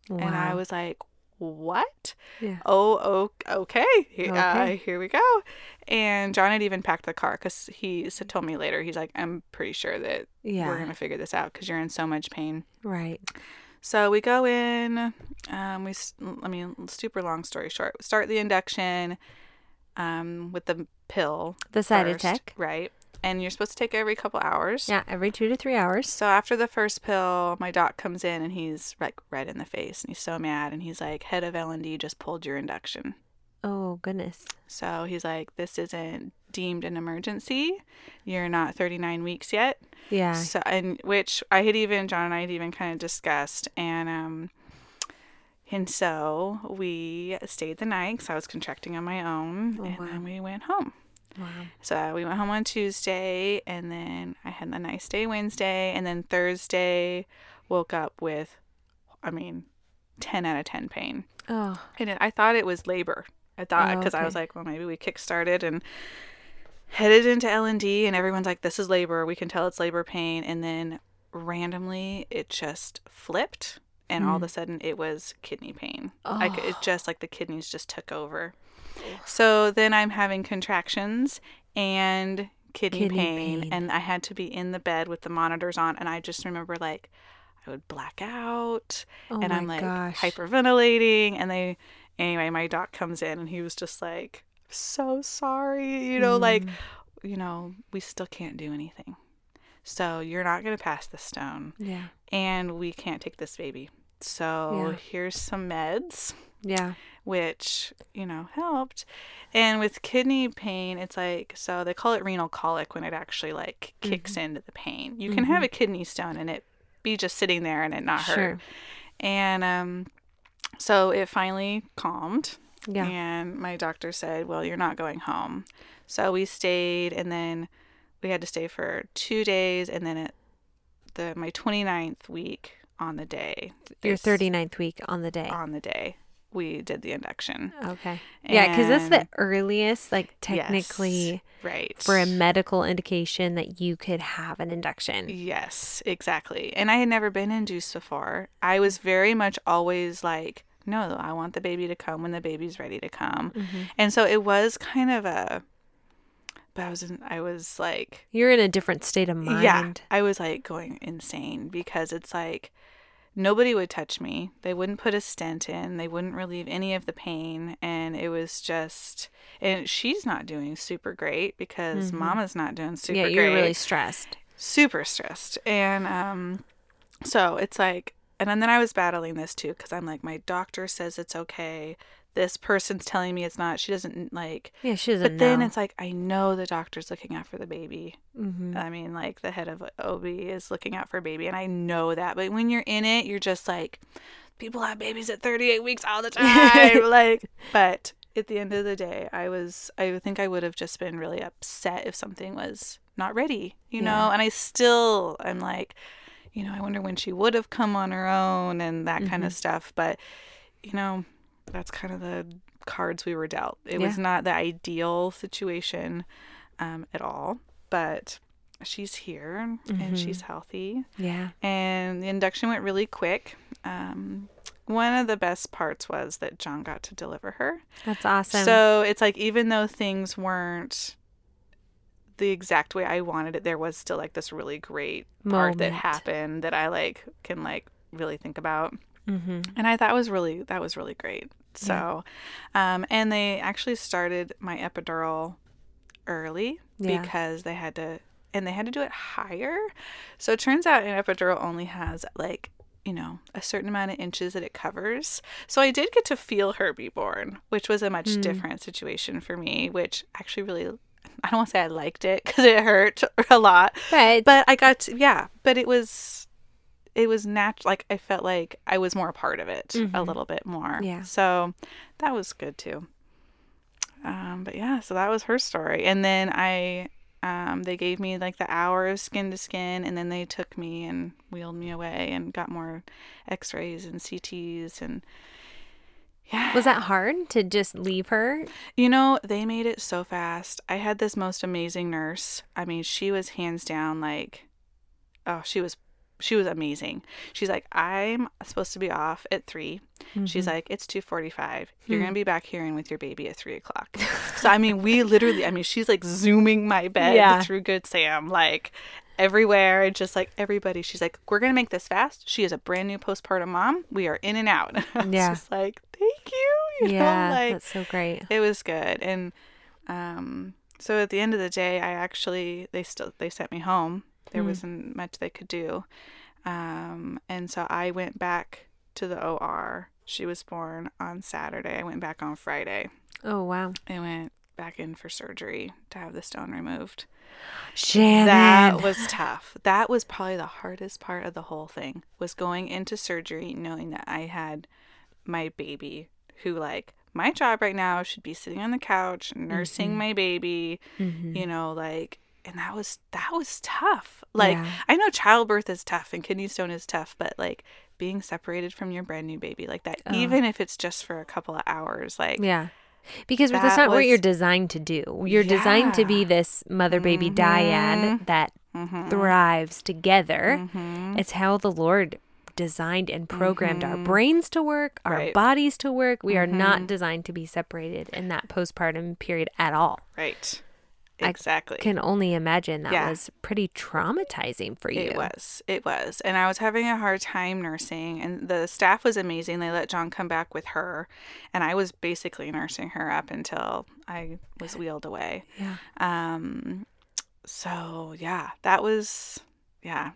And I was like, "What?" Yeah. oh, oh okay, He- uh, here we go. And John had even packed the car because he told me later, he's like, I'm pretty sure that Yeah. we're going to figure this out because you're in so much pain. Right. So we go in, um, we, I mean, super long story short, we start the induction um, with the pill. The side first, attack. Right. And you're supposed to take every couple hours. Yeah. Every two to three hours. So after the first pill, my doc comes in and he's like red in the face and he's so mad and he's like, head of L&D just pulled your induction. Oh goodness. So he's like, this isn't deemed an emergency. You're not 39 weeks yet. Yeah. So, and which I had even, John and I had even kind of discussed. And, um, and so we stayed the night because I was contracting on my own. Oh, and wow. then we went home. Wow. So we went home on Tuesday. And then I had a nice day Wednesday. And then Thursday, woke up with, I mean, 10 out of 10 pain. Oh. And it, I thought it was labor. I thought Oh, because I was like, well, maybe we kickstarted and headed into L and D, and everyone's like, this is labor. We can tell it's labor pain, and then randomly it just flipped, and all of hmm. a sudden it was kidney pain. Like it Oh. just like the kidneys just took over. So then I'm having contractions and kidney, Kidney pain, pain. and I had to be in the bed with the monitors on, and I just remember like I would black out Oh and I'm like gosh. hyperventilating and they anyway my doc comes in and he was just like so sorry you know like Mm. you know we still can't do anything so you're not going to pass the stone Yeah. and we can't take this baby so Yeah. here's some meds Yeah. which you know helped and with kidney pain it's like so they call it renal colic when it actually like kicks Mm-hmm. into the pain you can have a kidney stone and it be just sitting there and it not hurt Sure. and um, so it finally calmed. Yeah. And my doctor said, Well, you're not going home. So we stayed, and then we had to stay for two days. And then at the my 29th week on the day, Your is- 39th week on the day. on the day, we did the induction. Okay. Yeah, because that's the earliest, like Yes, technically, right. for a medical indication that you could have an induction. Yes, exactly. And I had never been induced before. I was very much always like, no, I want the baby to come when the baby's ready to come. Mm-hmm. And so it was kind of a but I was in, I was like You're in a different state of mind. yeah, I was like going insane because it's like nobody would touch me. They wouldn't put a stent in. They wouldn't relieve any of the pain and it was just and she's not doing super great because mama's not doing super Mm-hmm. Yeah, you're great really stressed. super stressed and um so it's like and then I was battling this too because I'm like, my doctor says it's okay. This person's telling me it's not. She doesn't like. Yeah, she doesn't But then it's like I know the doctor's looking out for the baby. Mhm. I mean, like the head of OB is looking out for baby, and I know that. But when you're in it, you're just like, people have babies at 38 weeks all the time. like, but at the end of the day, I was, I think I would have just been really upset if something was not ready, you know? Yeah. And I still, I'm like, you know, I wonder when she would have come on her own and that kind of stuff. But, you know, that's kind of the cards we were dealt. It was not the ideal situation um, at all, but she's here and she's healthy. yeah. And the induction went really quick. Um, one of the best parts was that John got to deliver her. That's awesome. So it's like, even though things weren't the exact way I wanted it, there was still like this really great part that happened that I like can like really think about hmm and I thought was really that was really great. So, um, and they actually started my epidural early Yeah. because they had to, and they had to do it higher. So it turns out an epidural only has like you know a certain amount of inches that it covers. So I did get to feel her be born, which was a much Mm. different situation for me. Which actually really, I don't want to say I liked it because it hurt a lot, But, but I got to, yeah, but it was it was natural like I felt like I was more a part of it a Mhm. little bit more. Yeah. So that was good too. Um but yeah, so that was her story. And then I um they gave me like the hour of skin to skin and then they took me and wheeled me away and got more x-rays and CTs and yeah. was that hard to just leave her? You know, they made it so fast. I had this most amazing nurse. I mean, she was hands down like oh, she was she was amazing. She's like, I'm supposed to be off at 3 She's Mhm. like, it's two forty-five. You're Hmm. gonna be back here and with your baby at three o'clock. so I mean, we literally, I mean, she's like zooming my bed Yeah. through Good Sam, like everywhere, and just like everybody. She's like, we're gonna make this fast. She is a brand new postpartum mom. We are in and out. Yeah. just like, thank you. you yeah, know, like that's so great. it was good and um so at the end of the day i actually they still they sent me home there Hmm. wasn't much they could do um and so i went back to the or she was born on saturday i went back on friday Oh wow, i went back in for surgery to have the stone removed Shannon. that was tough that was probably the hardest part of the whole thing was going into surgery knowing that i had my baby who like my job right now should be sitting on the couch nursing Mhm. my baby Mhm. you know like and that was that was tough like Yeah. i know childbirth is tough and kidney stone is tough but like being separated from your brand new baby like that Oh. even if it's just for a couple of hours like Yeah. Because that's That not what you're designed to do. You're designed to be this mother baby dyad that mhm, thrives together. mhm. It's how the Lord designed and programmed our brains to work, our Right. bodies to work. We are not Mhm. designed to be separated in that postpartum period at all. right I exactly Can only imagine that Yeah. was pretty traumatizing for you. It was. It was. And I was having a hard time nursing and the staff was amazing. They let John come back with her and I was basically nursing her up until I was wheeled away. Yeah. Um so yeah, that was yeah.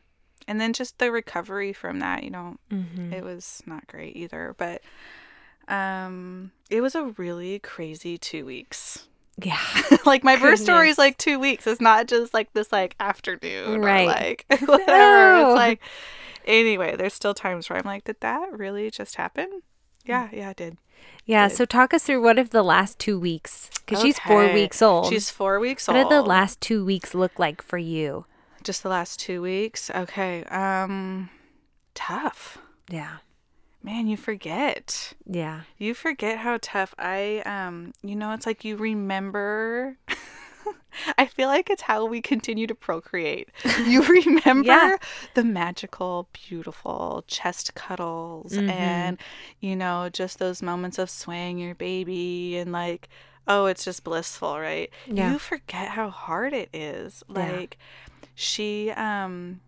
And then just the recovery from that, you know, Mm-hmm. it was not great either, but um it was a really crazy 2 weeks. Yeah. like my birth story is like two weeks. It's not just like this like afternoon Right. or like whatever. No. It's like anyway. There's still times where I'm like, did that really just happen? Yeah, yeah, it did. Yeah. Good. So talk us through what if the last two weeks, because she's four weeks old. She's four weeks what old. What did the last two weeks look like for you? just the last two weeks. Okay. Um, tough. Yeah. Man, you forget. Yeah. You forget how tough I um you know it's like you remember I feel like it's how we continue to procreate. You remember Yeah. the magical, beautiful chest cuddles Mhm. and you know just those moments of swaying your baby and like oh it's just blissful, right? Yeah. You forget how hard it is. Yeah. Like she um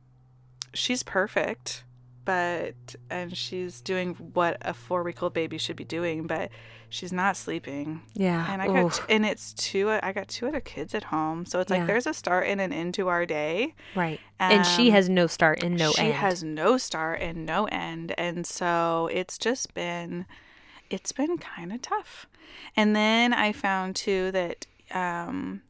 she's perfect but and she's doing what a four week old baby should be doing, but she's not sleeping. Yeah. And I got and it's two I got two other kids at home. So it's Yeah. like there's a start and an end to our day. right. and she Um, has no start and no she end. She has no start and no end and so it's just been it's been kind of tough and then i found too that um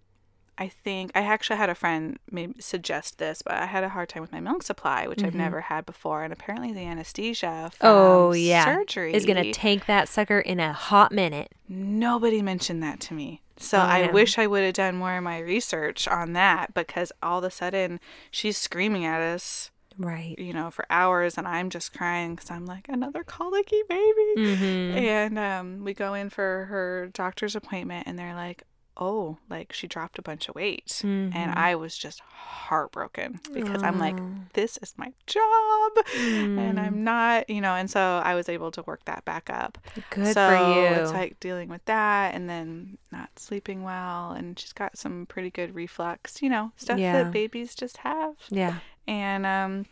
i think i actually had a friend maybe suggest this but i had a hard time with my milk supply which i've never had before and apparently the anesthesia from Mm-hmm. oh yeah. surgery is gonna tank that sucker in a hot minute. Nobody mentioned that to me. So Oh, I wish I would have done more of my research on that because all of a sudden she's screaming at us, Right. you know, for hours and I'm just crying because I'm like, another colicky baby. Mm-hmm. And um, we go in for her doctor's appointment and they're like, oh, like she dropped a bunch of weight. And Mhm. I was just heartbroken because I'm like, this is my job and Mm. I'm not, you know, and so I was able to work that back up Good so for you. It's like dealing with that and then not sleeping well. And she's got some pretty good reflux, you know, stuff Yeah. that babies just have. yeah. And, um,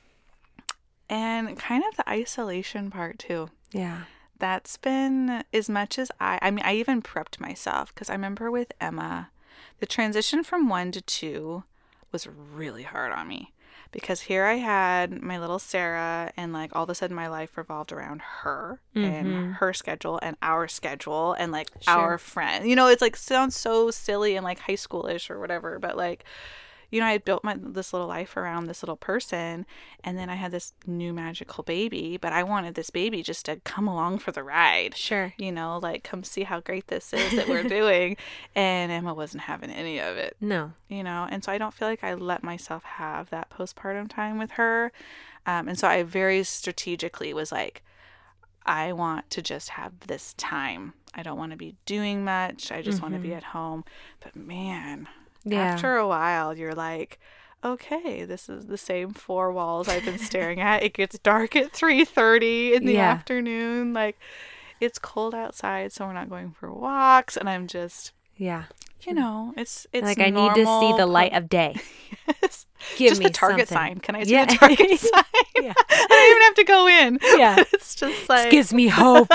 and kind of the isolation part too. Yeah. That's been as much as I, I mean, I even prepped myself because I remember with Emma, the transition from one to two was really hard on me because here I had my little Sarah, and like all of a sudden my life revolved around her and mm-hmm. her schedule and our schedule and like Sure. our friend. You know, it's like sounds so silly and like high schoolish or whatever, but like, you know, I had built my this little life around this little person, and then I had this new magical baby, but I wanted this baby just to come along for the ride Sure. you know, like come see how great this is that we're doing. And Emma wasn't having any of it, No. you know, and so I don't feel like I let myself have that postpartum time with her. Um, and so I very strategically was like, I want to just have this time. I don't want to be doing much. I just want to be at home. But man, Yeah. after a while, you're like, okay, this is the same four walls I've been staring at. It gets dark at 3:30 in the Yeah. afternoon. Like it's cold outside, so we're not going for walks and I'm just, Yeah. you know, it's it's like I need to see the light of day. Yes. Give just me the target something. sign. Can I see Yeah. the target sign? Yeah. I don't even have to go in. Yeah. it's just like This gives me hope.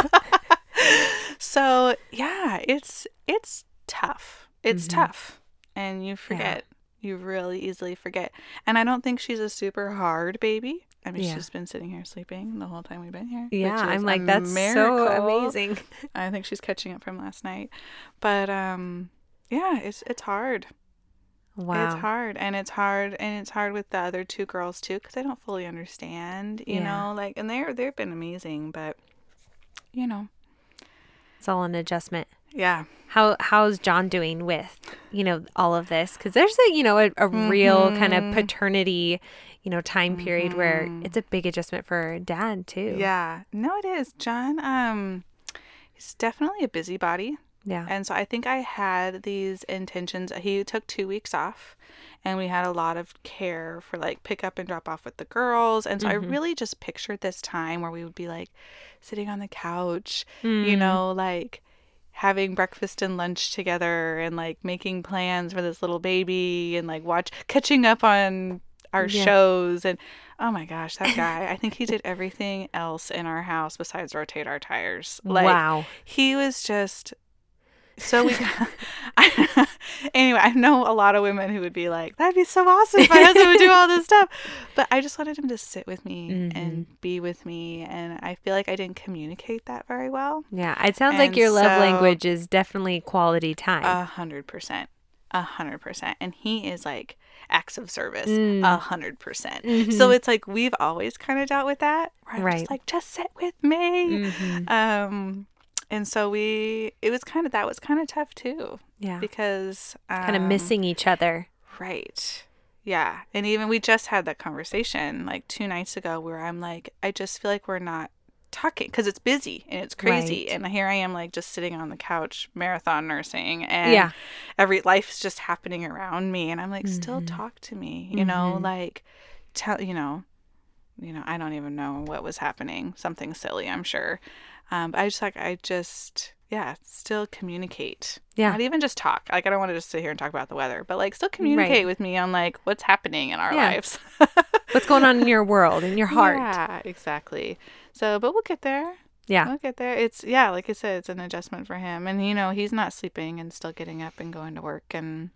So yeah, it's it's tough. It's Mhm. tough, and you forget. You really easily forget. And I don't think she's a super hard baby. I mean, Yeah. she's been sitting here sleeping the whole time we've been here. yeah. I'm like, that's so amazing. I think she's catching up from last night, but um, yeah, it's it's hard. Wow. It's hard, and it's hard, and it's hard with the other two girls too, because they don't fully understand. You Yeah. know, like, and they're they've been amazing, but you know, It's all an adjustment. Yeah. How how's John doing with you know all of this? Because there's a you know a, a real kind of Mhm. paternity you know time period where Mhm. it's a big adjustment for dad too. Yeah. No, it is. John, um, he's definitely a busybody. Yeah. And so I think I had these intentions. He took two weeks off and we had a lot of care for like pick up and drop off with the girls. And so I Mhm. really just pictured this time where we would be like sitting on the couch, Mm. you know, like having breakfast and lunch together and like making plans for this little baby and like watch catching up on our Yeah. shows and oh my gosh that guy i think he did everything else in our house besides rotate our tires like wow. he was just so we anyway i know a lot of women who would be like that'd be so awesome if my husband would do all this stuff but i just wanted him to sit with me Mm-hmm. and be with me and i feel like i didn't communicate that very well Yeah. It sounds like And your love language is definitely quality time. a hundred percent a hundred percent and he is like acts of service Mm. a hundred percent so it's like we've always kind of dealt with that where I'm Right. just like just sit with me Mhm. um and so we it was kind of that was kind of tough too Yeah. because um, Kind of missing each other. right yeah and even we just had that conversation like two nights ago where i'm like i just feel like we're not talking because it's busy and it's crazy Right. and here i am like just sitting on the couch marathon nursing and Yeah. every life's just happening around me and i'm like still Mhm. talk to me you know Mhm. like tell you know you know i don't even know what was happening something silly i'm sure um, but i just like i just yeah still communicate Yeah. not even just talk like i don't want to just sit here and talk about the weather but like still communicate Right. with me on like what's happening in our Yeah. lives What's going on in your world, in your heart? Yeah, exactly. So, but we'll get there. Yeah. We'll get there. It's yeah, like I said, it's an adjustment for him, and you know he's not sleeping and still getting up and going to work. And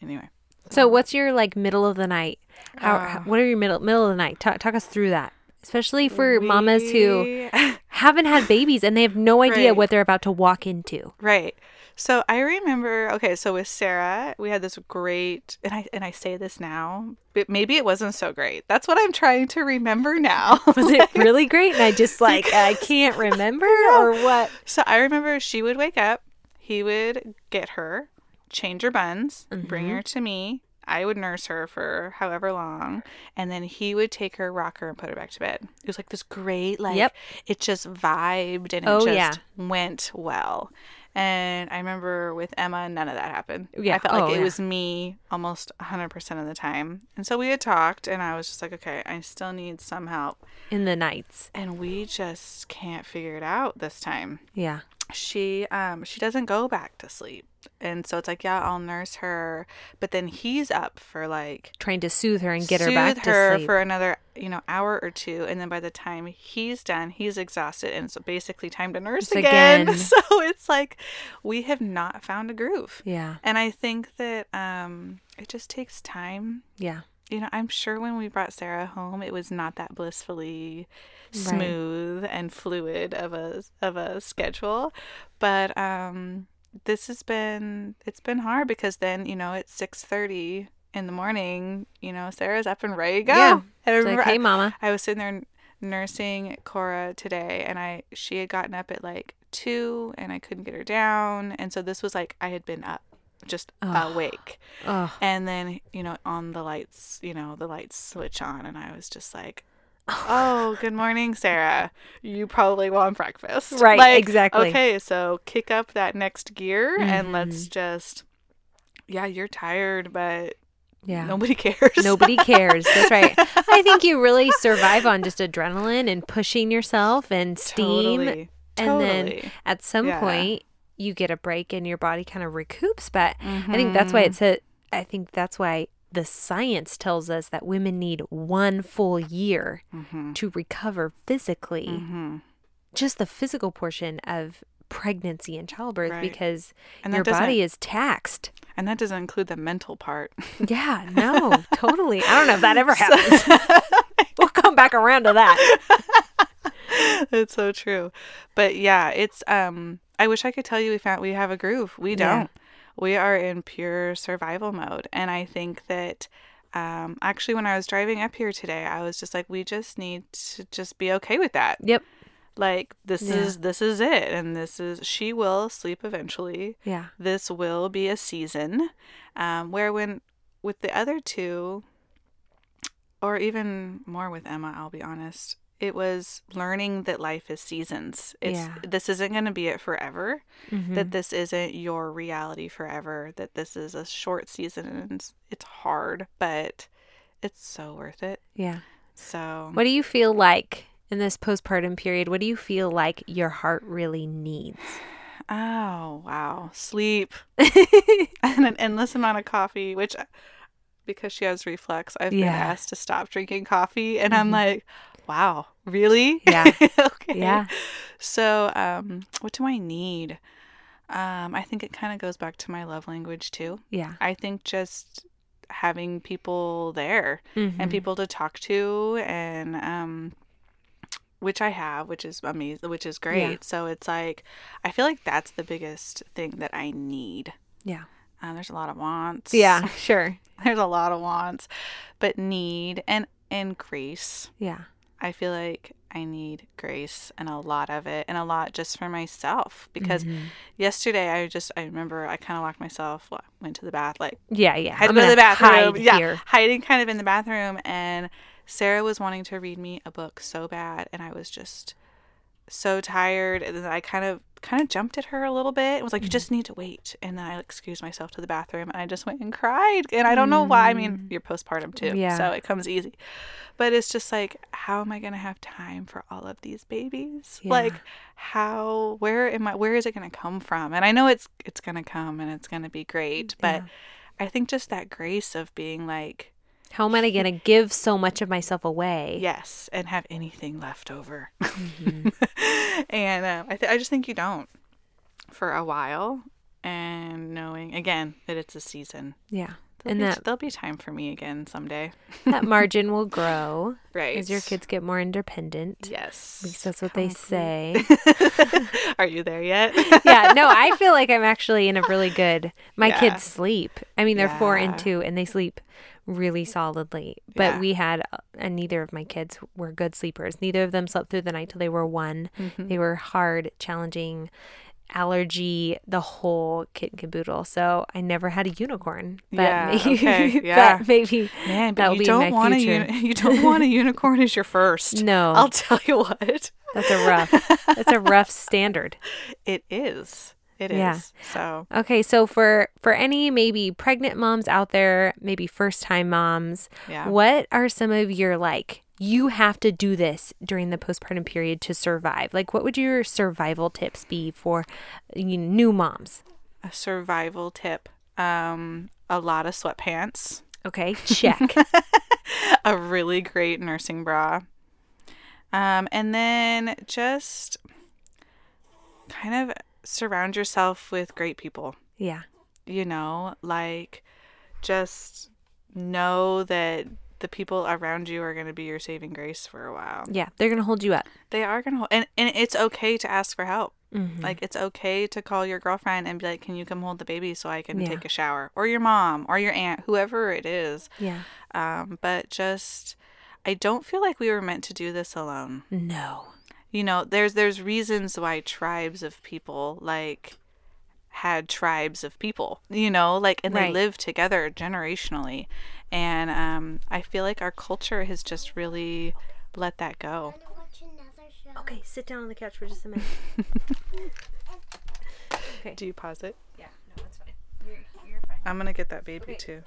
anyway, So, what's your like middle of the night? How, Uh, how- what are your middle middle of the night? Talk, talk us through that, especially for mamas who We- haven't had babies and they have no idea Right. what they're about to walk into. Right. So I remember, okay, so with Sarah, we had this great, and I and I say this now, but maybe it wasn't so great. That's what I'm trying to remember now. Was it really great? And I just like I can't remember or what? so I remember she would wake up, he would get her, change her buns, bring Mm-hmm. her to me. I would nurse her for however long, and then he would take her, rock her, and put her back to bed. It was like this great, like Yep. it just vibed and it Oh, just yeah. went well. And I remember with Emma, none of that happened. Yeah. I felt Oh, like it yeah. was me almost 100% of the time. And so we had talked, and I was just like, okay, I still need some help. In the nights. And we just can't figure it out this time. Yeah. She um she doesn't go back to sleep. And so it's like, yeah, I'll nurse her, but then he's up for like Trying to soothe her and get her back to her sleep. for another, you know, hour or two, and then by the time he's done, he's exhausted, and so basically time to nurse again. again. So it's like we have not found a groove, yeah. and I think that um it just takes time. Yeah. You know, I'm sure when we brought Sarah home, it was not that blissfully smooth and fluid of a of a schedule, but um this has been it's been hard because then you know it's six thirty in the morning. You know, Sarah's up and ready to go. Yeah. I remember like, hey, mama. I, I was sitting there nursing Cora today, and I she had gotten up at like two, and I couldn't get her down, and so this was like I had been up, just Ugh. awake, Oh, and then you know on the lights, you know the lights switch on, and I was just like. Oh, good morning, Sarah. You probably want breakfast. Right, Like, exactly. Okay, so kick up that next gear and let's Mm-hmm. just yeah, you're tired, but yeah. nobody cares. Nobody cares. That's right. I think you really survive on just adrenaline and pushing yourself and steam. Totally. And then at some Yeah. point, you get a break and your body kind of recoups. But I think that's why it's a, I think that's why the science tells us that women need one full year Mhm. to recover physically, Mhm. just the physical portion of pregnancy and childbirth, Right. because And your body is taxed. and that doesn't include the mental part. Yeah, no, totally. I don't know if that ever happens. we'll come back around to that. it's so true. But yeah, it's um I wish I could tell you we found we have a groove. We don't. We are in pure survival mode. And I think that um actually when I was driving up here today, I was just like we just need to just be okay with that. Yep. Like this Yeah. is this is it and this is she will sleep eventually. Yeah. this will be a season um, where when with the other two or even more with emma i'll be honest it was learning that life is seasons it's Yeah. this isn't going to be it forever Mhm. that this isn't your reality forever that this is a short season and it's, it's hard but it's so worth it yeah. so What do you feel like in this postpartum period? What do you feel like your heart really needs? oh wow sleep and an endless amount of coffee, which because she has reflux, I've been asked to stop drinking coffee, and I'm like, wow, really? Yeah. okay. Yeah. So, um, what do I need? Um, I think it kind of goes back to my love language too. Yeah. I think just having people there Mhm. and people to talk to and um which I have, which is amazing, which is great. So it's like I feel like that's the biggest thing that I need. Yeah. Um, there's a lot of wants. Yeah. Sure. there's a lot of wants, but need and and grace. Yeah. I feel like I need grace and a lot of it, and a lot just for myself. Because Mhm. yesterday I just I remember I kind of locked myself, went to the bath, like Yeah. Yeah. had to go to the bathroom. Yeah, here. hiding kind of in the bathroom, and Sarah was wanting to read me a book so bad, and I was just so tired, and then I kind of kind of jumped at her a little bit and was like, "You just mm-hmm. need to wait." And then I excused myself to the bathroom, and I just went and cried, and I don't know why. I mean, mm. you're postpartum too, Yeah. so it comes easy, but it's just like, how am I gonna have time for all of these babies? Like, how? Where am I? Where is it gonna come from? And I know it's it's gonna come, and it's gonna be great, mm, but. Yeah. I think just that grace of being like, How am I going to give so much of myself away? Yes, and have anything left over. Mm-hmm. and uh, I, th- I just think you don't for a while. And knowing again that it's a season, Yeah. there'll And be, that there'll be time for me again someday. that margin will grow Right. as your kids get more independent. Yes. At least that's what they say. Are you there yet? yeah, no, I feel like I'm actually in a really good. My Yeah. kids sleep. I mean, they're four and two, and they sleep really solidly. But Yeah. we had, uh, and neither of my kids were good sleepers. Neither of them slept through the night till they were one. Mm-hmm. They were hard, challenging, allergy, the whole kit and caboodle. So I never had a unicorn. But Yeah, maybe, okay, yeah. but maybe Man, but you don't want a uni- you don't want a unicorn as your first. No. I'll tell you what. That's a rough. that's a rough standard. It is. It is. Yeah. So Okay, so for for any maybe pregnant moms out there, maybe first time moms, Yeah. what are some of your like you have to do this during the postpartum period to survive? Like what would your survival tips be for you know, new moms? a survival tip. Um, a lot of sweatpants. Okay, check. a really great nursing bra. Um, and then just kind of surround yourself with great people. yeah. You know, like just know that the people around you are going to be your saving grace for a while. Yeah, they're going to hold you up. They are going to, and, and it's okay to ask for help. Mhm. Like it's okay to call your girlfriend and be like, "Can you come hold the baby so I can Yeah. take a shower?" Or your mom, or your aunt, whoever it is. Yeah. Um, but just, I don't feel like we were meant to do this alone. No. You know, there's there's reasons why tribes of people like had tribes of people. You know, like and they Right. lived together generationally, and um, I feel like our culture has just really let that go. Okay, sit down on the couch for just a minute. Do you pause it? yeah, no, that's fine. You're, you're fine. I'm gonna get that baby too.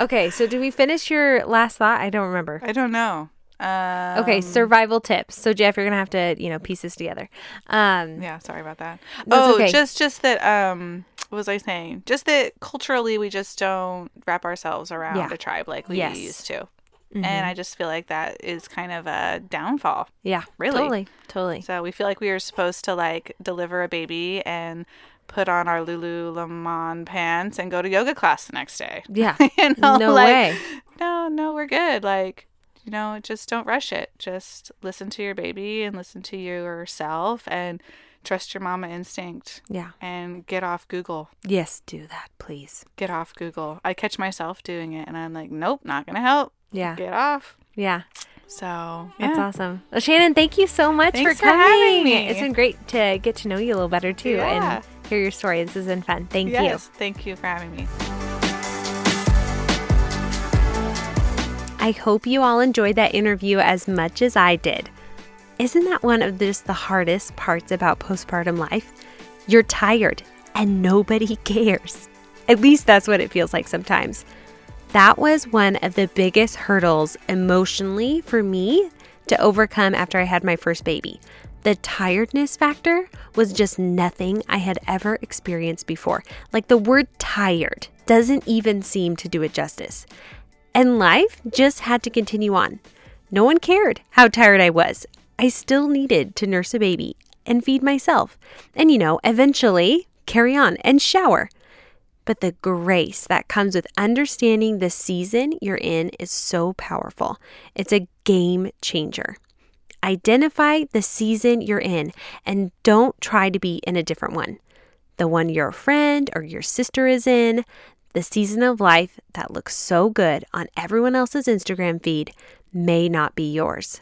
Okay, so did we finish your last thought? I don't remember. I don't know. Um, Okay, survival tips. So Jeff, you're gonna have to, you know, piece this together. Um, Yeah, sorry about that. Oh, okay. just just that um what was I saying? Just that culturally we just don't wrap ourselves around Yeah. a tribe like we Yes. Mm-hmm. used to. And I just feel like that is kind of a downfall. yeah, Really? totally, totally. So we feel like we are supposed to like deliver a baby and put on our Lululemon pants and go to yoga class the next day. Yeah, you know, no like, way. No, no, we're good. Like, you know, just don't rush it. Just listen to your baby and listen to yourself and trust your mama instinct Yeah, and get off Google. yes, do that, please. Get off Google. I catch myself doing it and I'm like, nope, not going to help. Yeah, Get off. yeah, So, that's awesome. Well, Shannon, thank you so much Thanks for for coming. having me. It's been great to get to know you a little better too, Yeah. and hear your story. This has been fun. Thank you. Yes, thank you for having me. I hope you all enjoyed that interview as much as I did. Isn't that one of just the hardest parts about postpartum life? You're tired and nobody cares. At least that's what it feels like sometimes. That was one of the biggest hurdles emotionally for me to overcome after I had my first baby. The tiredness factor was just nothing I had ever experienced before. Like the word tired doesn't even seem to do it justice. And life just had to continue on. No one cared how tired I was. I still needed to nurse a baby and feed myself. And, you know, eventually carry on and shower. But the grace that comes with understanding the season you're in is so powerful. It's a game changer. Identify the season you're in and don't try to be in a different one. The one your friend or your sister is in, the season of life that looks so good on everyone else's Instagram feed may not be yours.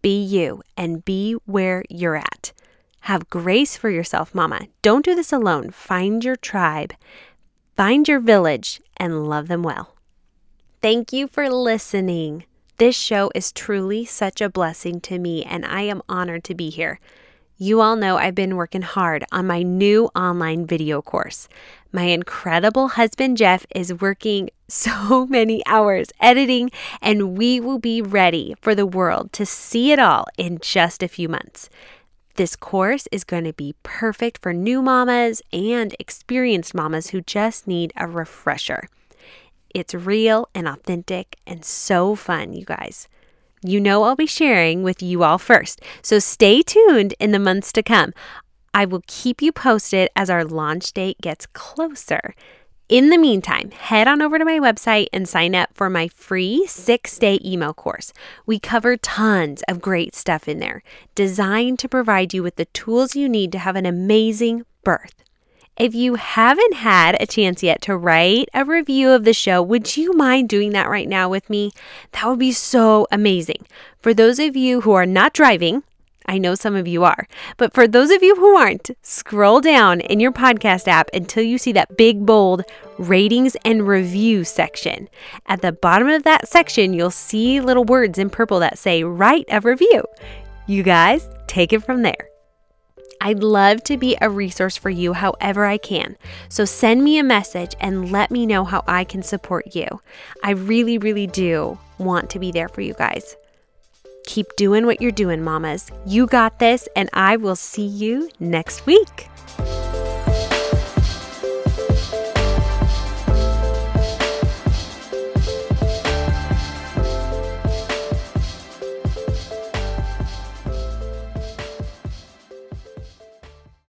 Be you and be where you're at. Have grace for yourself, mama. Don't do this alone. Find your tribe, find your village, and love them well. Thank you for listening. This show is truly such a blessing to me, and I am honored to be here. You all know I've been working hard on my new online video course. My incredible husband Jeff is working so many hours editing, and we will be ready for the world to see it all in just a few months. This course is going to be perfect for new mamas and experienced mamas who just need a refresher. It's real and authentic and so fun, you guys. You know, I'll be sharing with you all first, so stay tuned in the months to come. I will keep you posted as our launch date gets closer. In the meantime, head on over to my website and sign up for my free six day email course. We cover tons of great stuff in there, designed to provide you with the tools you need to have an amazing birth. If you haven't had a chance yet to write a review of the show, would you mind doing that right now with me? That would be so amazing. For those of you who are not driving, I know some of you are. But for those of you who aren't, scroll down in your podcast app until you see that big, bold ratings and review section. At the bottom of that section, you'll see little words in purple that say write a review. You guys, take it from there. I'd love to be a resource for you however I can. So send me a message and let me know how I can support you. I really, really do want to be there for you guys. Keep doing what you're doing, mamas. You got this, and I will see you next week.